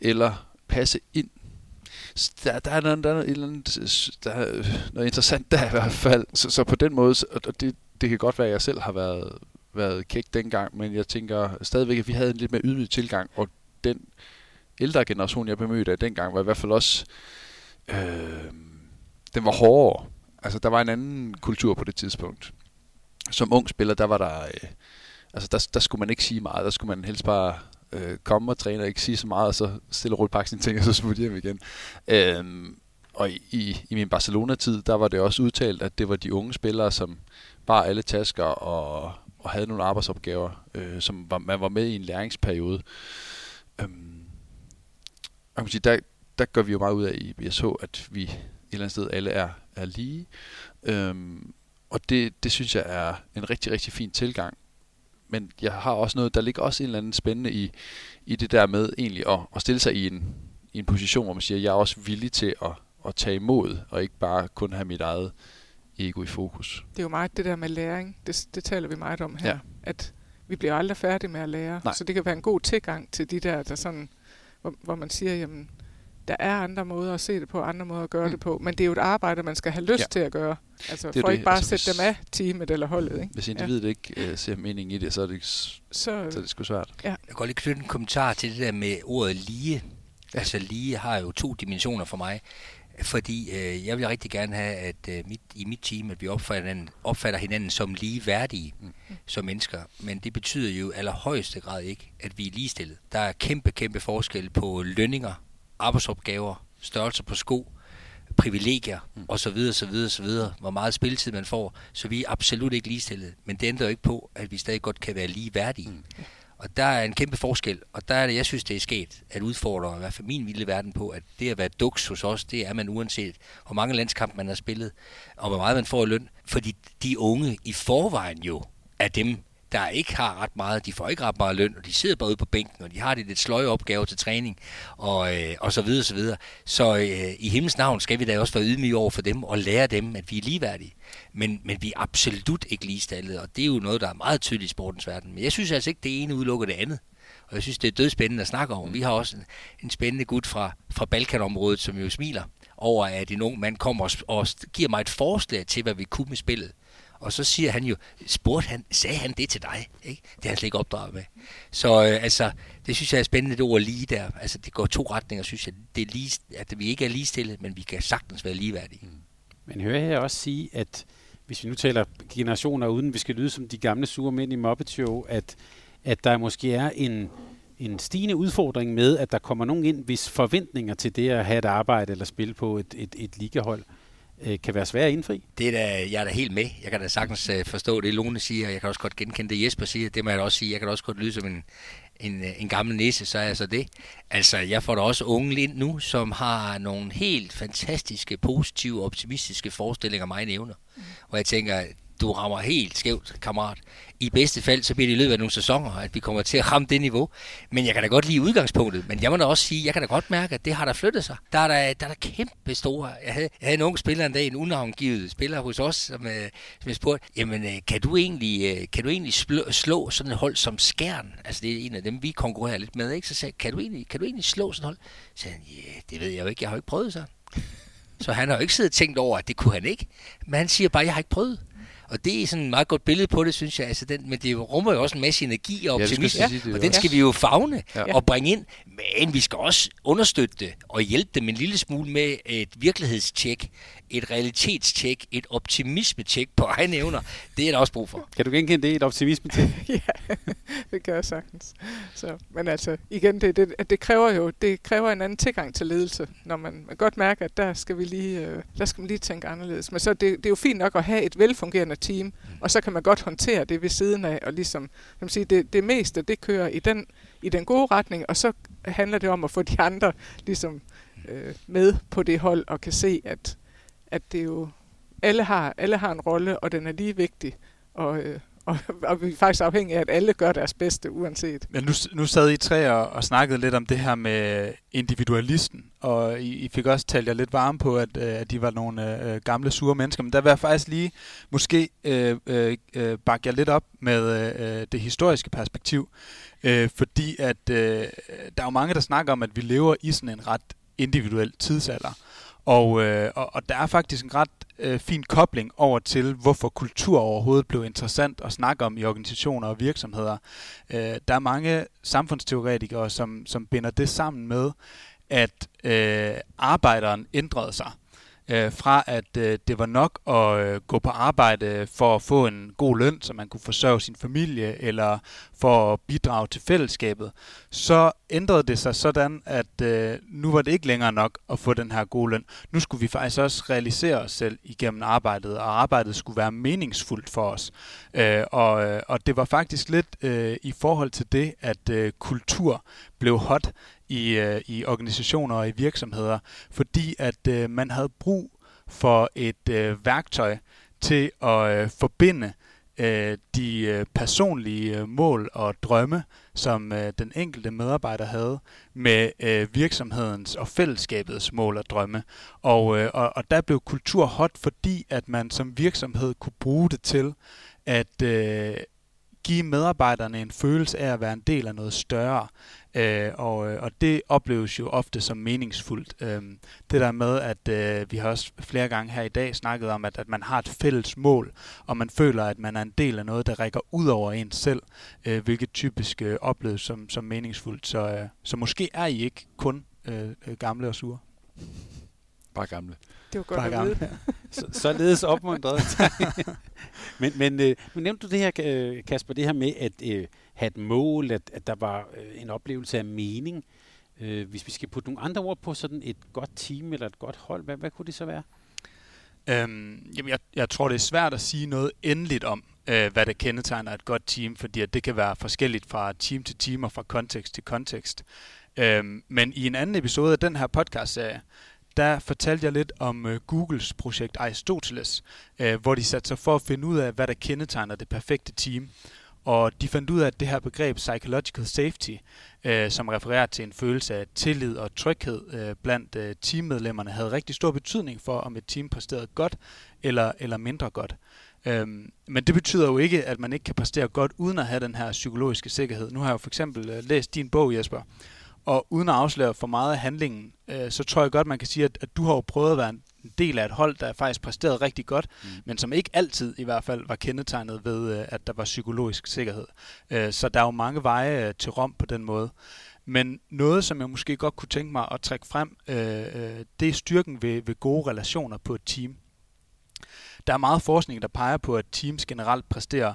Speaker 4: eller passe ind, der, der er noget, der er noget, øh, der er øh, noget interessant der i hvert fald. Så, så på den måde, og det, det kan godt være, at jeg selv har været, været kæk dengang, men jeg tænker stadigvæk, at vi havde en lidt mere ydmyg tilgang, og den ældre generation, jeg bemødte af dengang, var i hvert fald også, øh, den var hårdere. Altså, der var en anden kultur på det tidspunkt. Som ung spiller, der var der, øh, altså der, der skulle man ikke sige meget, der skulle man helst bare øh, komme og træne og ikke sige så meget, og så stille og roligt pakke sine ting, og så smutte hjem igen. Øhm, og i, i min Barcelona-tid, der var det også udtalt, at det var de unge spillere, som bar alle tasker og, og havde nogle arbejdsopgaver, øh, som var, man var med i en læringsperiode. Øhm, jeg sige, der, der gør vi jo meget ud af i BSH, at vi et eller andet sted alle er, er lige. Øhm, og det, det synes jeg er en rigtig, rigtig fin tilgang. Men jeg har også noget, der ligger også en eller anden spændende i, i det der med egentlig at, at stille sig i en, i en position, hvor man siger, at jeg er også villig til at, at tage imod, og ikke bare kun have mit eget ego i fokus.
Speaker 3: Det er jo meget det der med læring. Det, det taler vi meget om her. Ja. At vi bliver aldrig færdige med at lære. Nej. Så det kan være en god tilgang til de der, der sådan, hvor, hvor man siger, jamen, der er andre måder at se det på, andre måder at gøre mm. det på, men det er jo et arbejde, man skal have lyst ja. til at gøre. Altså det for det. ikke bare altså, sætte dem af teamet eller holdet. Ikke?
Speaker 4: Hvis individet ja. ikke uh, ser mening i det, så er det, så, så er det sgu svært.
Speaker 5: Ja. Jeg kan godt lige knytte en kommentar til det der med ordet lige. Ja. Altså lige har jo to dimensioner for mig. Fordi øh, jeg vil rigtig gerne have, at øh, mit, i mit team, at vi opfatter hinanden, opfatter hinanden som ligeværdige mm. som mennesker. Men det betyder jo allerhøjeste grad ikke, at vi er ligestillet. Der er kæmpe, kæmpe forskel på lønninger, arbejdsopgaver, størrelse på sko, privilegier osv. osv. osv. Hvor meget spilletid man får. Så vi er absolut ikke ligestillet. Men det ændrer jo ikke på, at vi stadig godt kan være ligeværdige. Mm. Og der er en kæmpe forskel, og der er det, jeg synes, det er sket at udfordre i hvert fald min vilde verden på, at det at være duks hos os, det er man uanset, hvor mange landskampe man har spillet, og hvor meget man får i løn. Fordi de unge i forvejen jo er dem, der ikke har ret meget, de får ikke ret meget løn, og de sidder bare ude på bænken, og de har det lidt sløje opgave til træning, og, øh, og så videre, så videre. Så øh, i himmels navn skal vi da også være ydmyge over for dem, og lære dem, at vi er ligeværdige. Men, men vi er absolut ikke ligestallede, og det er jo noget, der er meget tydeligt i sportens verden. Men jeg synes altså ikke, det ene udelukker det andet. Og jeg synes, det er dødspændende at snakke om. Vi har også en, en spændende gut fra, fra Balkanområdet, som jo smiler over, at en ung mand kommer og, og giver mig et forslag til, hvad vi kunne med spillet. Og så siger han jo, spurgte han, sagde han det til dig? Ikke? Det er han slet ikke opdraget med. Så øh, altså, det synes jeg er spændende, det ord lige der. Altså, det går to retninger, synes jeg. Det er lige, at vi ikke er ligestillet, men vi kan sagtens være ligeværdige. Mm.
Speaker 2: Men hører jeg også sige, at hvis vi nu taler generationer uden, vi skal lyde som de gamle sure mænd i Muppet Show, at, at der måske er en, en stigende udfordring med, at der kommer nogen ind, hvis forventninger til det at have et arbejde eller spille på et, et, et ligahold øh, kan være svære at indfri.
Speaker 5: Det er da, jeg er da helt med. Jeg kan da sagtens øh, forstå det, Lone siger, og jeg kan også godt genkende det, Jesper siger. Det må jeg da også sige. Jeg kan da også godt lyde som en, en, en gammel næse, så er jeg så det. Altså, jeg får da også unge ind nu, som har nogle helt fantastiske, positive, optimistiske forestillinger om mig evner. Mm. Og jeg tænker, du rammer helt skævt, kammerat. I bedste fald, så bliver det i løbet af nogle sæsoner, at vi kommer til at ramme det niveau. Men jeg kan da godt lide udgangspunktet. Men jeg må da også sige, jeg kan da godt mærke, at det har der flyttet sig. Der er der, der, er der kæmpe store... Jeg havde, jeg havde en ung spiller en dag, en unavngivet spiller hos os, som, øh, som jeg spurgte, jamen øh, kan du egentlig, øh, kan du egentlig slå, slå sådan et hold som Skjern? Altså det er en af dem, vi konkurrerer lidt med, ikke? Så sagde kan du egentlig, kan du egentlig slå sådan et hold? Så sagde han, ja, det ved jeg jo ikke, jeg har jo ikke prøvet så. Så han har jo ikke siddet og tænkt over, at det kunne han ikke. Men han siger bare, jeg har ikke prøvet. Og det er sådan et meget godt billede på det, synes jeg. Altså den, men det rummer jo også en masse energi og optimisme, ja, det, og den skal vi jo fagne ja. og bringe ind. Men vi skal også understøtte det og hjælpe dem en lille smule med et virkelighedstjek, et realitetstjek, et optimisme-tjek på egne evner. Det er der også brug for.
Speaker 2: Kan du genkende det, et optimisme-tjek?
Speaker 3: ja, det gør jeg sagtens. Så, men altså, igen, det, det, det, kræver jo det kræver en anden tilgang til ledelse, når man, man godt mærker, at der skal vi lige, øh, der skal man lige tænke anderledes. Men så det, det er jo fint nok at have et velfungerende team, og så kan man godt håndtere det ved siden af, og ligesom, kan man sige, det, det meste, det kører i den, i den gode retning, og så handler det om at få de andre ligesom øh, med på det hold, og kan se, at, at det jo, alle har, alle har en rolle, og den er lige vigtig, og, øh, og, og vi er faktisk afhængige af, at alle gør deres bedste, uanset.
Speaker 6: Men nu, nu sad I tre og, og snakkede lidt om det her med individualisten, og I, I fik også talt jer lidt varme på, at, øh, at de var nogle øh, gamle, sure mennesker. Men der vil jeg faktisk lige måske øh, øh, øh, bakke jer lidt op med øh, det historiske perspektiv, øh, fordi at øh, der er jo mange, der snakker om, at vi lever i sådan en ret individuel tidsalder. Og, øh, og, og der er faktisk en ret øh, fin kobling over til, hvorfor kultur overhovedet blev interessant at snakke om i organisationer og virksomheder. Øh, der er mange samfundsteoretikere, som, som binder det sammen med, at øh, arbejderen ændrede sig øh, fra at øh, det var nok at øh, gå på arbejde for at få en god løn, så man kunne forsørge sin familie, eller for at bidrage til fællesskabet, så ændrede det sig sådan, at øh, nu var det ikke længere nok at få den her gode løn. Nu skulle vi faktisk også realisere os selv igennem arbejdet, og arbejdet skulle være meningsfuldt for os. Øh, og, øh, og det var faktisk lidt øh, i forhold til det, at øh, kultur blev hot i, øh, i organisationer og i virksomheder, fordi at øh, man havde brug for et øh, værktøj til at øh, forbinde øh, de øh, personlige øh, mål og drømme, som øh, den enkelte medarbejder havde, med øh, virksomhedens og fællesskabets mål og drømme. Og, øh, og, og der blev kultur hot, fordi at man som virksomhed kunne bruge det til at øh, give medarbejderne en følelse af at være en del af noget større. Øh, og, øh, og det opleves jo ofte som meningsfuldt. Øh, det der med, at øh, vi har også flere gange her i dag snakket om, at, at man har et fælles mål, og man føler, at man er en del af noget, der rækker ud over en selv, øh, hvilket typisk øh, opleves som, som meningsfuldt. Så, øh, så måske er I ikke kun øh, øh gamle og sure.
Speaker 4: Bare gamle.
Speaker 3: Det var godt Bare at vide.
Speaker 2: så, således opmuntret. men, men, øh, men nævnte du det her, øh, Kasper, det her med at øh, have et mål, at, at der var øh, en oplevelse af mening. Øh, hvis vi skal putte nogle andre ord på sådan et godt team eller et godt hold, hvad, hvad kunne det så være?
Speaker 6: Øhm, jamen jeg, jeg tror, det er svært at sige noget endeligt om, øh, hvad det kendetegner et godt team, fordi at det kan være forskelligt fra team til team og fra kontekst til kontekst. Øhm, men i en anden episode af den her podcast-serie, der fortalte jeg lidt om øh, Googles projekt Aristoteles, øh, hvor de satte sig for at finde ud af, hvad der kendetegner det perfekte team. Og de fandt ud af, at det her begreb psychological safety, øh, som refererer til en følelse af tillid og tryghed øh, blandt øh, teammedlemmerne, havde rigtig stor betydning for, om et team præsterede godt eller, eller mindre godt. Øhm, men det betyder jo ikke, at man ikke kan præstere godt uden at have den her psykologiske sikkerhed. Nu har jeg jo for eksempel øh, læst din bog, Jesper, og uden at afsløre for meget af handlingen, øh, så tror jeg godt, man kan sige, at, at du har jo prøvet at være en del af et hold, der faktisk præsterede rigtig godt, mm. men som ikke altid i hvert fald var kendetegnet ved, øh, at der var psykologisk sikkerhed. Øh, så der er jo mange veje øh, til Rom på den måde. Men noget, som jeg måske godt kunne tænke mig at trække frem, øh, øh, det er styrken ved, ved gode relationer på et team. Der er meget forskning, der peger på, at teams generelt præsterer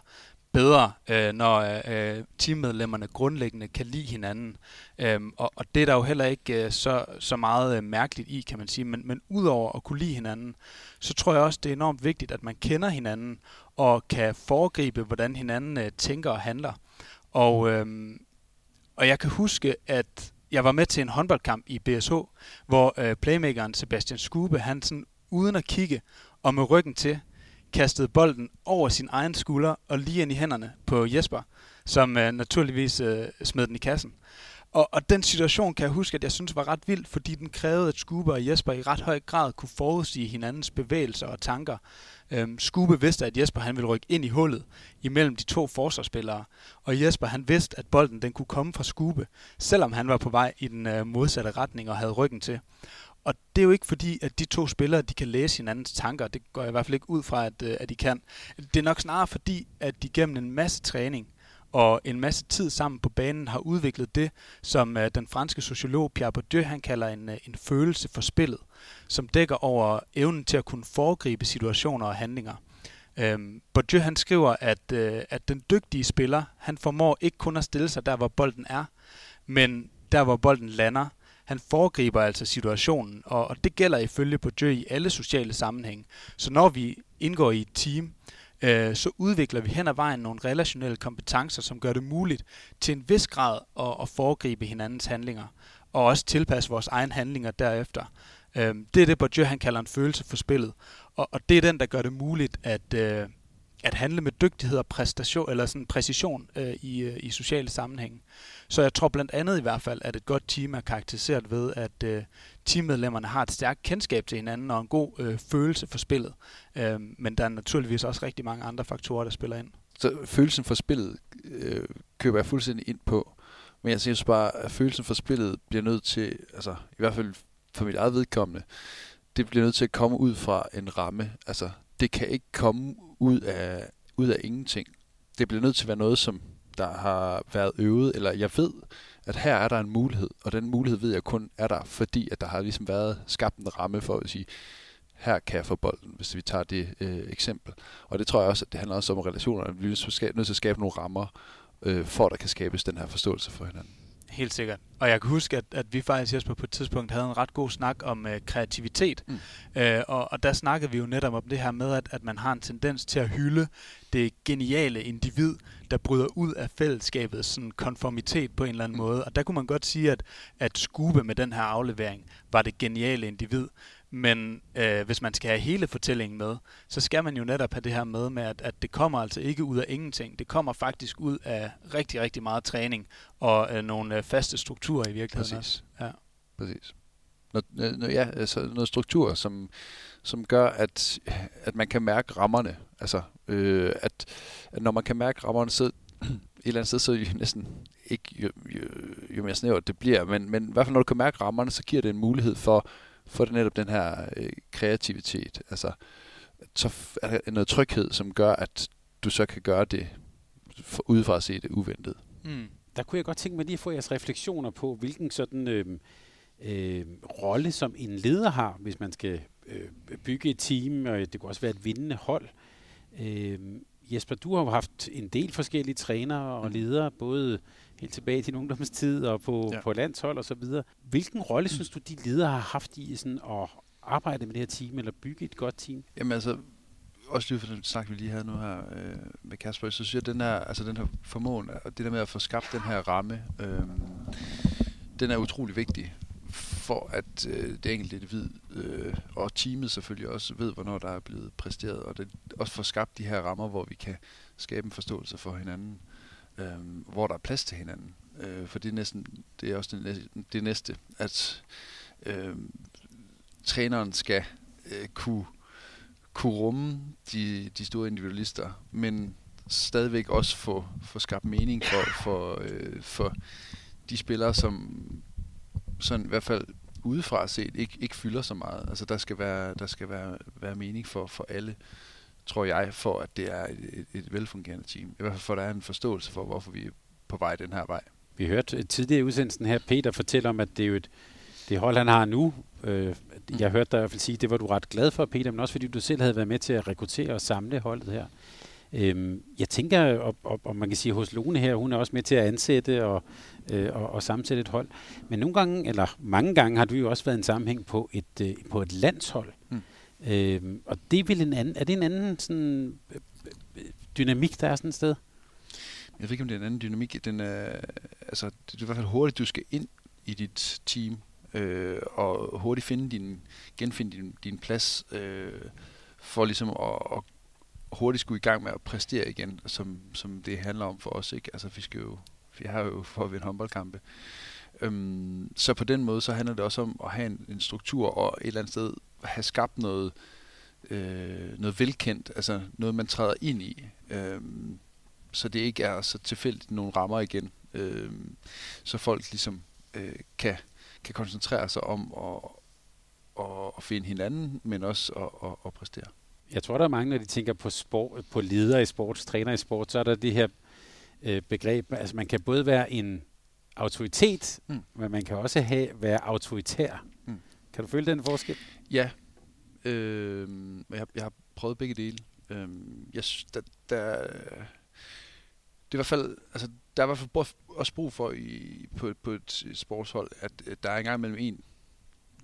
Speaker 6: bedre, øh, når øh, teammedlemmerne grundlæggende kan lide hinanden. Øhm, og, og det er der jo heller ikke øh, så, så meget øh, mærkeligt i, kan man sige. Men, men udover at kunne lide hinanden, så tror jeg også, det er enormt vigtigt, at man kender hinanden og kan foregribe, hvordan hinanden øh, tænker og handler. Og, øh, og jeg kan huske, at jeg var med til en håndboldkamp i BSH, hvor øh, playmakeren Sebastian Skube, han sådan uden at kigge og med ryggen til, kastede bolden over sin egen skulder og lige ind i hænderne på Jesper, som øh, naturligvis øh, smed den i kassen. Og, og den situation kan jeg huske, at jeg synes var ret vild, fordi den krævede, at Skube og Jesper i ret høj grad kunne forudsige hinandens bevægelser og tanker. Øhm, Skube vidste, at Jesper han ville rykke ind i hullet imellem de to forsvarsspillere, og Jesper han vidste, at bolden den kunne komme fra Skube, selvom han var på vej i den øh, modsatte retning og havde ryggen til. Og det er jo ikke fordi, at de to spillere de kan læse hinandens tanker. Det går jeg i hvert fald ikke ud fra, at, øh, at de kan. Det er nok snarere fordi, at de gennem en masse træning og en masse tid sammen på banen har udviklet det, som uh, den franske sociolog Pierre Bourdieu han kalder en, uh, en følelse for spillet, som dækker over evnen til at kunne foregribe situationer og handlinger. Øhm, Bourdieu han skriver, at, øh, at den dygtige spiller, han formår ikke kun at stille sig der, hvor bolden er, men der, hvor bolden lander, han foregriber altså situationen, og, og det gælder ifølge Bourdieu i alle sociale sammenhænge. Så når vi indgår i et team, øh, så udvikler vi hen ad vejen nogle relationelle kompetencer, som gør det muligt til en vis grad at, at foregribe hinandens handlinger, og også tilpasse vores egne handlinger derefter. Øh, det er det, Bourdieu han kalder en følelse for spillet, og, og det er den, der gør det muligt at, øh, at handle med dygtighed og præstation, eller sådan præcision øh, i, øh, i sociale sammenhænge. Så jeg tror blandt andet i hvert fald, at et godt team er karakteriseret ved, at øh, teammedlemmerne har et stærkt kendskab til hinanden og en god øh, følelse for spillet. Øh, men der er naturligvis også rigtig mange andre faktorer, der spiller ind.
Speaker 4: Så følelsen for spillet øh, køber jeg fuldstændig ind på. Men jeg synes bare, at følelsen for spillet bliver nødt til, altså i hvert fald for mit eget vedkommende, det bliver nødt til at komme ud fra en ramme. Altså, det kan ikke komme ud af, ud af ingenting. Det bliver nødt til at være noget, som der har været øvet, eller jeg ved, at her er der en mulighed, og den mulighed ved jeg kun er der, fordi at der har ligesom været skabt en ramme for at sige, her kan jeg få bolden, hvis vi tager det øh, eksempel. Og det tror jeg også, at det handler også om relationer. Vi er nødt til at skabe nogle rammer, øh, for at der kan skabes den her forståelse for hinanden.
Speaker 6: Helt sikkert. Og jeg kan huske, at, at vi faktisk Jesper, på et tidspunkt havde en ret god snak om øh, kreativitet. Mm. Øh, og, og der snakkede vi jo netop om det her med, at, at man har en tendens til at hylde det geniale individ, der bryder ud af fællesskabets sådan, konformitet på en eller anden mm. måde. Og der kunne man godt sige, at, at Skube med den her aflevering var det geniale individ. Men øh, hvis man skal have hele fortællingen med, så skal man jo netop have det her med, med at, at det kommer altså ikke ud af ingenting. Det kommer faktisk ud af rigtig, rigtig meget træning og øh, nogle øh, faste strukturer i virkeligheden
Speaker 4: Præcis. også. Ja. Præcis. Når, når, ja, altså noget struktur, som, som gør, at, at man kan mærke rammerne. Altså, øh, at, at når man kan mærke rammerne, så et eller andet sted, så næsten ikke jo, jo, jo mere snævert det bliver, men, men i hvert fald når du kan mærke rammerne, så giver det en mulighed for for det netop den her øh, kreativitet. Altså, så er der noget tryghed, som gør, at du så kan gøre det for, udefra at se det uventet.
Speaker 2: Mm. Der kunne jeg godt tænke mig lige at få jeres refleksioner på, hvilken sådan øh, øh, rolle som en leder har, hvis man skal øh, bygge et team, og det kunne også være et vindende hold. Øh, Jesper, du har jo haft en del forskellige trænere og mm. ledere, både helt tilbage til din ungdomstid og på, ja. på landshold og så videre. Hvilken rolle synes du, de ledere har haft i sådan at arbejde med det her team, eller bygge et godt team?
Speaker 4: Jamen altså, også lige for den snak, vi lige havde nu her øh, med Kasper, så synes jeg, at den her, altså den her formåen, og det der med at få skabt den her ramme, øh, den er utrolig vigtig for at øh, det enkelte individ øh, og teamet selvfølgelig også ved, hvornår der er blevet præsteret, og det også får skabt de her rammer, hvor vi kan skabe en forståelse for hinanden øh, hvor der er plads til hinanden. Øh, for det er, næsten, det er også det næste, det næste at øh, træneren skal øh, kunne, kunne rumme de, de store individualister, men stadigvæk også få, få skabt mening for, for, øh, for de spillere, som sådan i hvert fald udefra set ikke, ikke fylder så meget. Altså der skal være, der skal være, være mening for, for alle tror jeg, for at det er et, et, et velfungerende team. I hvert fald for, at der er en forståelse for, hvorfor vi er på vej den her vej.
Speaker 2: Vi hørte tidligere i udsendelsen her, Peter fortæller om, at det er jo et, det hold, han har nu. Øh, jeg hørte dig i hvert fald sige, at det var du ret glad for, Peter, men også fordi du selv havde været med til at rekruttere og samle holdet her. Øhm, jeg tænker, om, om man kan sige, hos Lone her, hun er også med til at ansætte og, øh, og, og sammensætte et hold. Men nogle gange, eller mange gange, har du jo også været en sammenhæng på et, øh, på et landshold. Mm. Øh, og det vil en anden, er det en anden sådan, dynamik, der er sådan et sted?
Speaker 4: Jeg ved ikke, om det er en anden dynamik. Den er, altså, det er i hvert fald hurtigt, du skal ind i dit team, øh, og hurtigt finde din, genfinde din, din plads, øh, for ligesom at, at hurtigt skulle i gang med at præstere igen, som, som det handler om for os. Ikke? Altså, vi skal jo, vi har jo for at vinde håndboldkampe. Øhm, så på den måde, så handler det også om at have en, en struktur og et eller andet sted have skabt noget, øh, noget velkendt, altså noget, man træder ind i. Øh, så det ikke er så tilfældigt nogle rammer igen. Øh, så folk ligesom øh, kan, kan koncentrere sig om at, at, at finde hinanden, men også at, at, at præstere.
Speaker 2: Jeg tror, der er mange, når de tænker på, sport, på ledere i sport, træner i sport, så er der det her øh, begreb, altså man kan både være en autoritet, mm. men man kan også have, være autoritær. Kan du føle den forskel?
Speaker 4: Ja. Øh, jeg, jeg har prøvet begge dele. Øh, jeg der, der, det er i hvert fald, altså, der er i hvert fald også brug for i, på, på et sportshold, at, at der er engang mellem en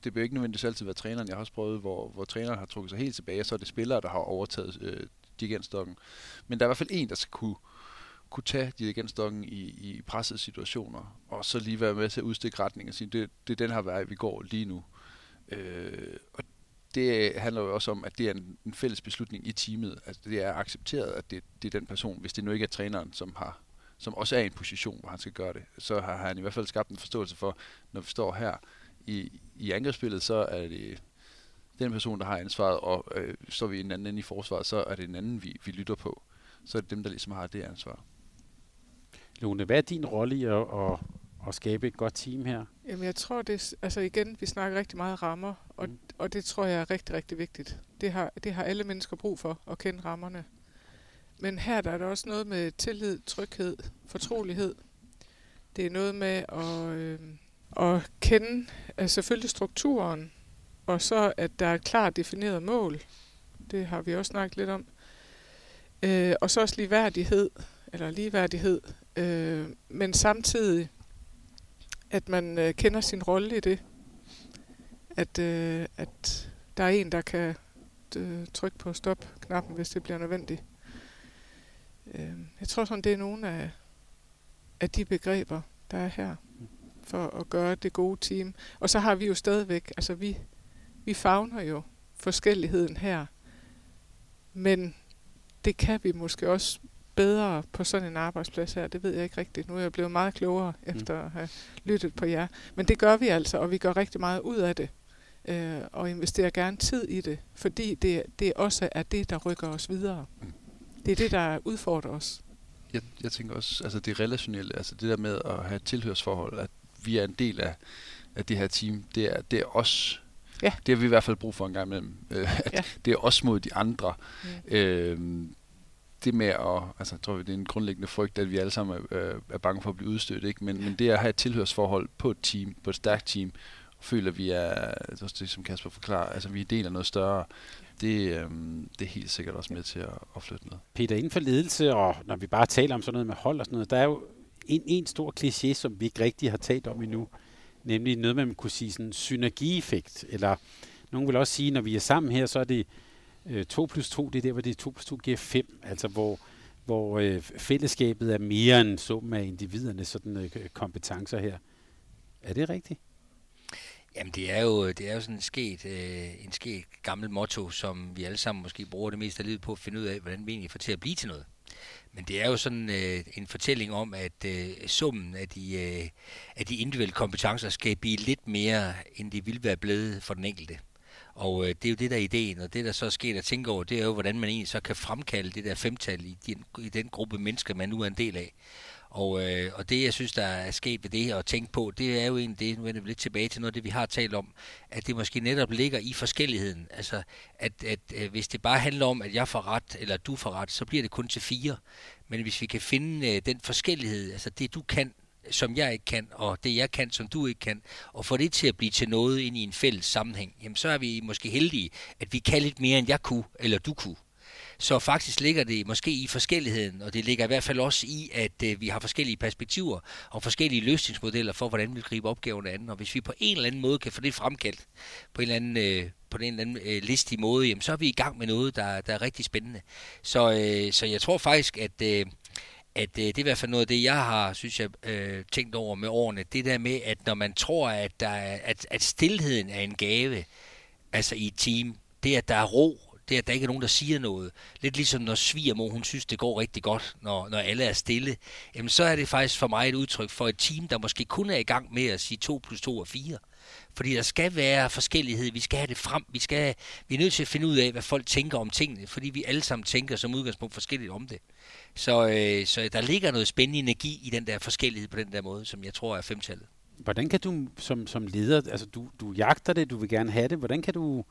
Speaker 4: det bliver ikke nødvendigvis altid være træneren. Jeg har også prøvet, hvor, hvor træneren har trukket sig helt tilbage, og så er det spillere, der har overtaget øh, dirigentstokken. Men der er i hvert fald en, der skal kunne, kunne tage dirigentstokken i, i pressede situationer, og så lige være med til at udstikke retning og sige, det, det er den her vej, vi går lige nu. Øh, og det handler jo også om, at det er en, en fælles beslutning i teamet. Altså det er accepteret, at det, det er den person, hvis det nu ikke er træneren, som har som også er i en position, hvor han skal gøre det, så har han i hvert fald skabt en forståelse for, når vi står her i, i angrebsspillet, så er det den person, der har ansvaret, og øh, står vi en anden ende i forsvaret, så er det en anden, vi, vi lytter på. Så er det dem, der ligesom har det ansvar.
Speaker 2: Lone, hvad er din rolle i at, at, at skabe et godt team her?
Speaker 3: Jamen jeg tror, det altså igen, vi snakker rigtig meget rammer, og, mm. og det tror jeg er rigtig, rigtig vigtigt. Det har, det har alle mennesker brug for, at kende rammerne. Men her der er der også noget med tillid, tryghed, fortrolighed. Det er noget med at, øh, at kende altså selvfølgelig strukturen, og så at der er et klart defineret mål. Det har vi også snakket lidt om. Øh, og så også ligeværdighed, eller ligeværdighed, øh, men samtidig, at man øh, kender sin rolle i det. At, øh, at der er en, der kan øh, trykke på stop-knappen, hvis det bliver nødvendigt. Øh, jeg tror sådan, det er nogle af, af de begreber, der er her, for at gøre det gode team. Og så har vi jo stadigvæk, altså vi, vi fagner jo forskelligheden her, men det kan vi måske også bedre på sådan en arbejdsplads her. Det ved jeg ikke rigtigt. Nu er jeg blevet meget klogere mm. efter at have lyttet på jer. Men det gør vi altså, og vi gør rigtig meget ud af det. Øh, og investerer gerne tid i det, fordi det, det også er det, der rykker os videre. Mm. Det er det, der udfordrer os.
Speaker 4: Jeg, jeg tænker også, altså det relationelle, altså det der med at have et tilhørsforhold, at vi er en del af, af det her team, det er, det er os. Ja. Det har vi i hvert fald brug for en gang imellem. Øh, at ja. Det er os mod de andre. Mm. Øh, det med at, altså jeg tror, det er en grundlæggende frygt, at vi alle sammen er, øh, er bange for at blive udstødt, ikke? Men, men det at have et tilhørsforhold på et team, på et stærkt team, føler, at vi er, også det, som Kasper forklarer, altså vi er del af noget større, det, øhm, det er helt sikkert også med til at, at flytte noget.
Speaker 2: Peter, inden for ledelse, og når vi bare taler om sådan noget med hold og sådan noget, der er jo en, en stor kliché, som vi ikke rigtig har talt om endnu, nemlig noget, man kunne sige sådan synergieffekt, eller nogen vil også sige, når vi er sammen her, så er det øh, 2 plus 2, det er der, hvor det er 2 plus 2 giver 5, altså hvor, hvor øh, fællesskabet er mere end summen af individernes sådan, øh, kompetencer her. Er det rigtigt?
Speaker 5: Jamen det er jo, det er jo sådan en sket, øh, en sket gammel motto, som vi alle sammen måske bruger det meste af livet på at finde ud af, hvordan vi egentlig får til at blive til noget. Men det er jo sådan øh, en fortælling om, at øh, summen af de, øh, af de individuelle kompetencer skal blive lidt mere, end de ville være blevet for den enkelte. Og øh, det er jo det, der er ideen, og det, der så er sket at tænke over, det er jo, hvordan man egentlig så kan fremkalde det der femtal i den, i den gruppe mennesker, man nu er en del af. Og, øh, og det, jeg synes, der er sket ved det at tænke på, det er jo egentlig det, nu vender vi lidt tilbage til noget af det, vi har talt om, at det måske netop ligger i forskelligheden. Altså, at, at øh, hvis det bare handler om, at jeg får ret, eller du får ret, så bliver det kun til fire. Men hvis vi kan finde øh, den forskellighed, altså det du kan, som jeg ikke kan, og det jeg kan, som du ikke kan, og få det til at blive til noget ind i en fælles sammenhæng, jamen så er vi måske heldige, at vi kan lidt mere, end jeg kunne, eller du kunne. Så faktisk ligger det måske i forskelligheden, og det ligger i hvert fald også i, at øh, vi har forskellige perspektiver og forskellige løsningsmodeller for, hvordan vi griber opgaven an. Og hvis vi på en eller anden måde kan få det fremkaldt på en eller anden, øh, på en eller anden øh, listig måde, jamen, så er vi i gang med noget, der, der er rigtig spændende. Så, øh, så jeg tror faktisk, at... Øh, at øh, det er i hvert fald noget af det, jeg har, synes jeg, øh, tænkt over med årene. Det der med, at når man tror, at, der er, at, at stillheden er en gave, altså i et team, det at der er ro, det er, at der ikke er nogen, der siger noget. Lidt ligesom når svigermor, hun synes, det går rigtig godt, når, når alle er stille. Jamen, så er det faktisk for mig et udtryk for et team, der måske kun er i gang med at sige 2 plus 2 er 4. Fordi der skal være forskellighed, vi skal have det frem, vi, skal, vi er nødt til at finde ud af, hvad folk tænker om tingene, fordi vi alle sammen tænker som udgangspunkt forskelligt om det. Så, øh, så der ligger noget spændende energi i den der forskellighed på den der måde, som jeg tror er femtallet.
Speaker 2: Hvordan kan du som, som leder, altså du, du jagter det, du vil gerne have det, hvordan kan du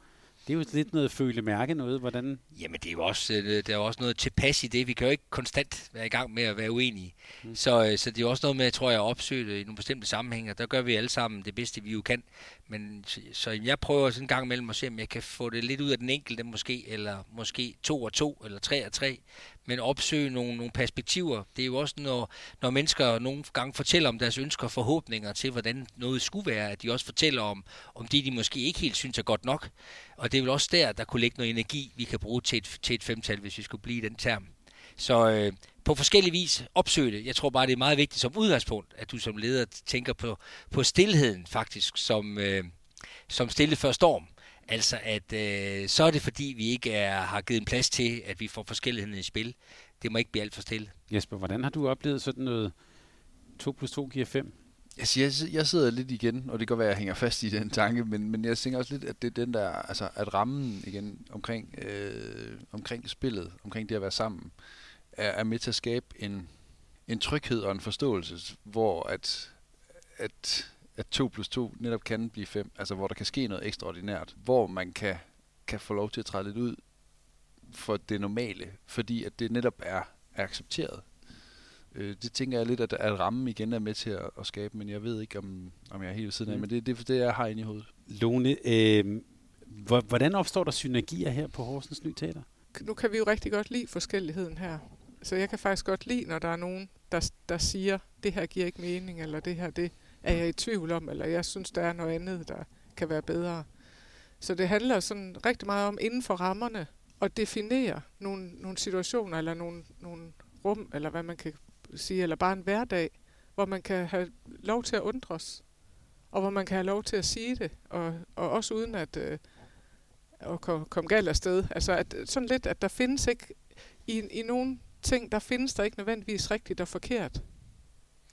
Speaker 2: det er jo lidt noget føle-mærke noget, hvordan...
Speaker 5: Jamen, det er jo også, øh, der er også noget tilpas i det. Vi kan jo ikke konstant være i gang med at være uenige. Mm. Så, øh, så det er også noget med, tror jeg, at opsøge det i nogle bestemte sammenhænge. Der gør vi alle sammen det bedste, vi jo kan. Men så, så jeg prøver sådan en gang imellem at se, om jeg kan få det lidt ud af den enkelte måske, eller måske to og to, eller tre og tre men opsøge nogle, nogle perspektiver. Det er jo også, når, når mennesker nogle gange fortæller om deres ønsker og forhåbninger til, hvordan noget skulle være, at de også fortæller om, om det, de måske ikke helt synes er godt nok. Og det er vel også der, der kunne ligge noget energi, vi kan bruge til et, til et femtal, hvis vi skulle blive i den term. Så øh, på forskellige vis opsøge det. Jeg tror bare, det er meget vigtigt som udgangspunkt, at du som leder tænker på, på stillheden faktisk, som, øh, som stille før storm. Altså at øh, så er det fordi, vi ikke er, har givet en plads til, at vi får forskelligheden i spil. Det må ikke blive alt for stille.
Speaker 2: Jesper, hvordan har du oplevet sådan noget 2 plus 2 giver 5?
Speaker 4: Altså, jeg, jeg sidder lidt igen, og det kan være, at jeg hænger fast i den tanke, men, men jeg tænker også lidt, at det er den der, altså at rammen igen omkring, øh, omkring spillet, omkring det at være sammen, er, er med til at skabe en, en tryghed og en forståelse, hvor at, at at 2 plus 2 netop kan blive 5, altså hvor der kan ske noget ekstraordinært, hvor man kan, kan få lov til at træde lidt ud for det normale, fordi at det netop er, er accepteret. Øh, det tænker jeg lidt, at, at rammen igen er med til at, at skabe, men jeg ved ikke, om, om jeg er helt ved siden af, mm. men det, det er det, jeg har inde i hovedet.
Speaker 2: Lone, øh, hvordan opstår der synergier her på Horsens Ny Teater?
Speaker 3: Nu kan vi jo rigtig godt lide forskelligheden her. Så jeg kan faktisk godt lide, når der er nogen, der, der siger, det her giver ikke mening, eller det her, det, er jeg i tvivl om, eller jeg synes, der er noget andet, der kan være bedre. Så det handler sådan rigtig meget om inden for rammerne at definere nogle, nogle situationer, eller nogle, nogle rum, eller hvad man kan sige, eller bare en hverdag, hvor man kan have lov til at undres, og hvor man kan have lov til at sige det, og, og også uden at, øh, at komme, komme galt afsted. Altså at, øh, sådan lidt, at der findes ikke, i, i nogle ting, der findes der ikke nødvendigvis rigtigt og forkert.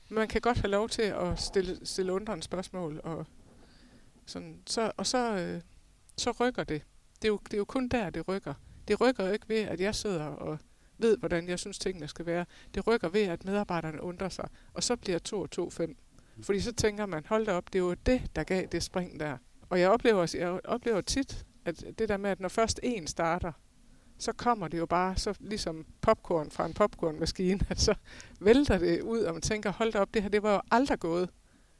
Speaker 3: Man kan godt have lov til at stille, stille undrende spørgsmål, og, sådan, så, og så, øh, så rykker det. Det er, jo, det er jo kun der, det rykker. Det rykker jo ikke ved, at jeg sidder og ved, hvordan jeg synes, tingene skal være. Det rykker ved, at medarbejderne undrer sig, og så bliver 2 og 2 5. Fordi så tænker man, hold da op, det er jo det, der gav det spring der. Og jeg oplever, jeg oplever tit, at det der med, at når først en starter, så kommer det jo bare så ligesom popcorn fra en popcornmaskine, at så vælter det ud, og man tænker, hold da op, det her det var jo aldrig gået,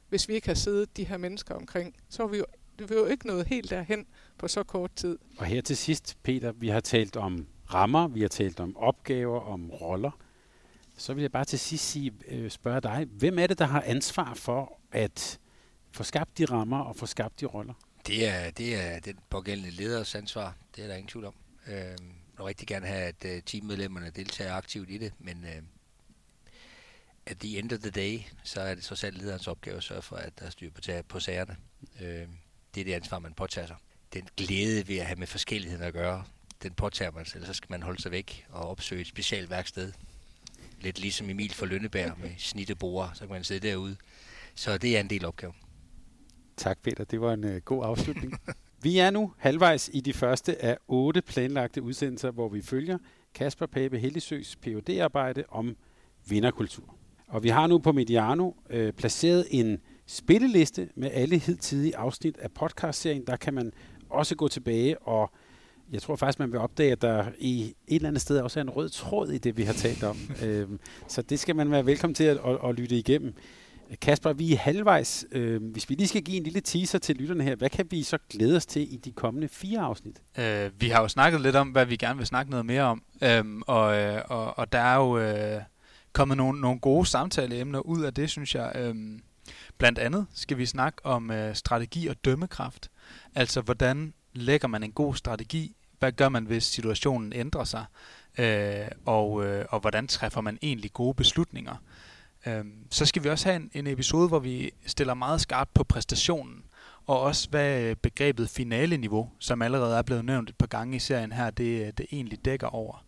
Speaker 3: hvis vi ikke har siddet de her mennesker omkring. Så var vi jo, det var jo ikke noget helt derhen på så kort tid.
Speaker 2: Og her til sidst, Peter, vi har talt om rammer, vi har talt om opgaver, om roller. Så vil jeg bare til sidst sige, øh, spørge dig, hvem er det, der har ansvar for at få skabt de rammer og få skabt de roller?
Speaker 5: Det er, det er den pågældende leders ansvar, det er der ingen tvivl om. Øhm, vil rigtig gerne have, at uh, teammedlemmerne deltager aktivt i det, men uh, at the end of the day, så er det så selv lederens opgave at sørge for, at der er styr på, på sagerne. Uh, det er det ansvar, man påtager sig. Den glæde ved at have med forskelligheden at gøre, den påtager man sig, ellers så skal man holde sig væk og opsøge et specielt værksted. Lidt ligesom Emil for Lønneberg med snitteborer, så kan man sidde derude. Så det er en del opgave.
Speaker 2: Tak Peter, det var en uh, god afslutning. Vi er nu halvvejs i de første af otte planlagte udsendelser, hvor vi følger Kasper Pape Hellisøs phd arbejde om vinderkultur. Og vi har nu på Mediano øh, placeret en spilleliste med alle hidtidige afsnit af podcastserien. Der kan man også gå tilbage og jeg tror faktisk, man vil opdage, at der i et eller andet sted også er en rød tråd i det, vi har talt om. øhm, så det skal man være velkommen til at, at, at lytte igennem. Kasper, vi er halvvejs. Øh, hvis vi lige skal give en lille teaser til lytterne her, hvad kan vi så glæde os til i de kommende fire afsnit?
Speaker 6: Øh, vi har jo snakket lidt om, hvad vi gerne vil snakke noget mere om, øhm, og, øh, og, og der er jo øh, kommet nogle, nogle gode samtaleemner ud af det, synes jeg. Øhm, blandt andet skal vi snakke om øh, strategi og dømmekraft. Altså, hvordan lægger man en god strategi? Hvad gør man, hvis situationen ændrer sig? Øh, og, øh, og hvordan træffer man egentlig gode beslutninger? Øhm, så skal vi også have en, en episode, hvor vi stiller meget skarpt på præstationen, og også hvad øh, begrebet finale-niveau, som allerede er blevet nævnt et par gange i serien her, det, øh, det egentlig dækker over.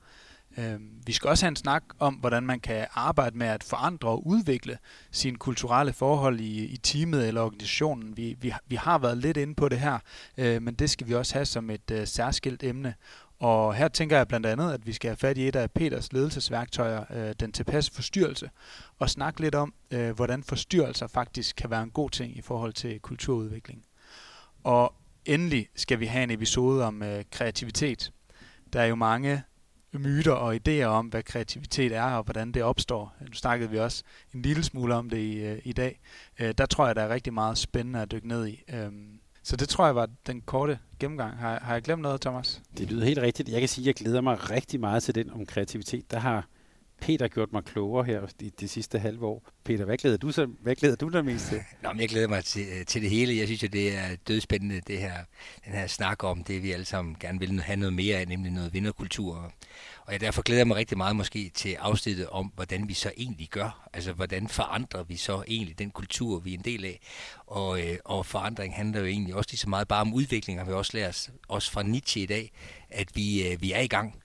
Speaker 6: Øhm, vi skal også have en snak om, hvordan man kan arbejde med at forandre og udvikle sine kulturelle forhold i, i teamet eller organisationen. Vi, vi, vi har været lidt inde på det her, øh, men det skal vi også have som et øh, særskilt emne. Og her tænker jeg blandt andet, at vi skal have fat i et af Peters ledelsesværktøjer, øh, den tilpasse forstyrrelse, og snakke lidt om, øh, hvordan forstyrrelser faktisk kan være en god ting i forhold til kulturudvikling. Og endelig skal vi have en episode om øh, kreativitet. Der er jo mange myter og idéer om, hvad kreativitet er og hvordan det opstår. Nu snakkede vi også en lille smule om det i, øh, i dag. Øh, der tror jeg, der er rigtig meget spændende at dykke ned i. Øh, så det tror jeg var den korte gennemgang. Har, har jeg glemt noget, Thomas?
Speaker 2: Det lyder helt rigtigt. Jeg kan sige, at jeg glæder mig rigtig meget til den om kreativitet. Der har Peter gjort mig klogere her i de sidste halve år. Peter, hvad glæder du, så, hvad glæder du dig mest til?
Speaker 5: Nå, men jeg glæder mig til, øh, til det hele. Jeg synes, at det er dødspændende, det her, den her snak om det, vi alle sammen gerne vil have noget mere af, nemlig noget vinderkultur. Og jeg derfor glæder mig rigtig meget måske til afsnittet om, hvordan vi så egentlig gør. Altså, hvordan forandrer vi så egentlig den kultur, vi er en del af. Og, øh, og forandring handler jo egentlig også lige så meget bare om udvikling, har vi også lært os fra Nietzsche i dag, at vi, øh, vi er i gang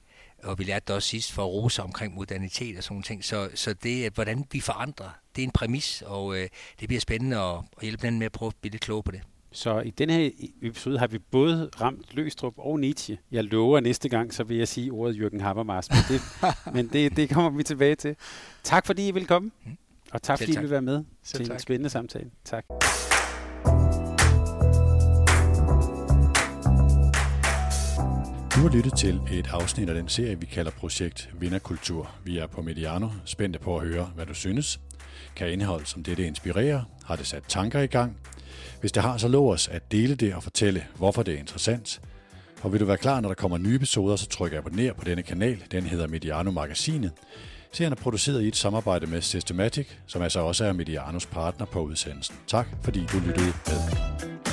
Speaker 5: og vi lærte det også sidst for Rosa omkring modernitet og sådan ting. Så, så det, hvordan vi forandrer, det er en præmis, og øh, det bliver spændende at, at hjælpe hinanden med at prøve at blive lidt klogere på det.
Speaker 2: Så i den her episode har vi både ramt Løstrup og Nietzsche. Jeg lover, at næste gang, så vil jeg sige ordet Jürgen Habermas, men det, men det, det kommer vi tilbage til. Tak fordi I vil komme, mm. og tak fordi I vil være med Selv til tak. en spændende samtale. Tak.
Speaker 1: Du har lyttet til et afsnit af den serie, vi kalder Projekt Vinderkultur. Vi er på Mediano, spændte på at høre, hvad du synes. Kan indhold som dette inspirere? Har det sat tanker i gang? Hvis det har, så lov os at dele det og fortælle, hvorfor det er interessant. Og vil du være klar, når der kommer nye episoder, så tryk abonner på denne kanal. Den hedder Mediano Magasinet. Serien er produceret i et samarbejde med Systematic, som altså også er Medianos partner på udsendelsen. Tak fordi du lyttede med.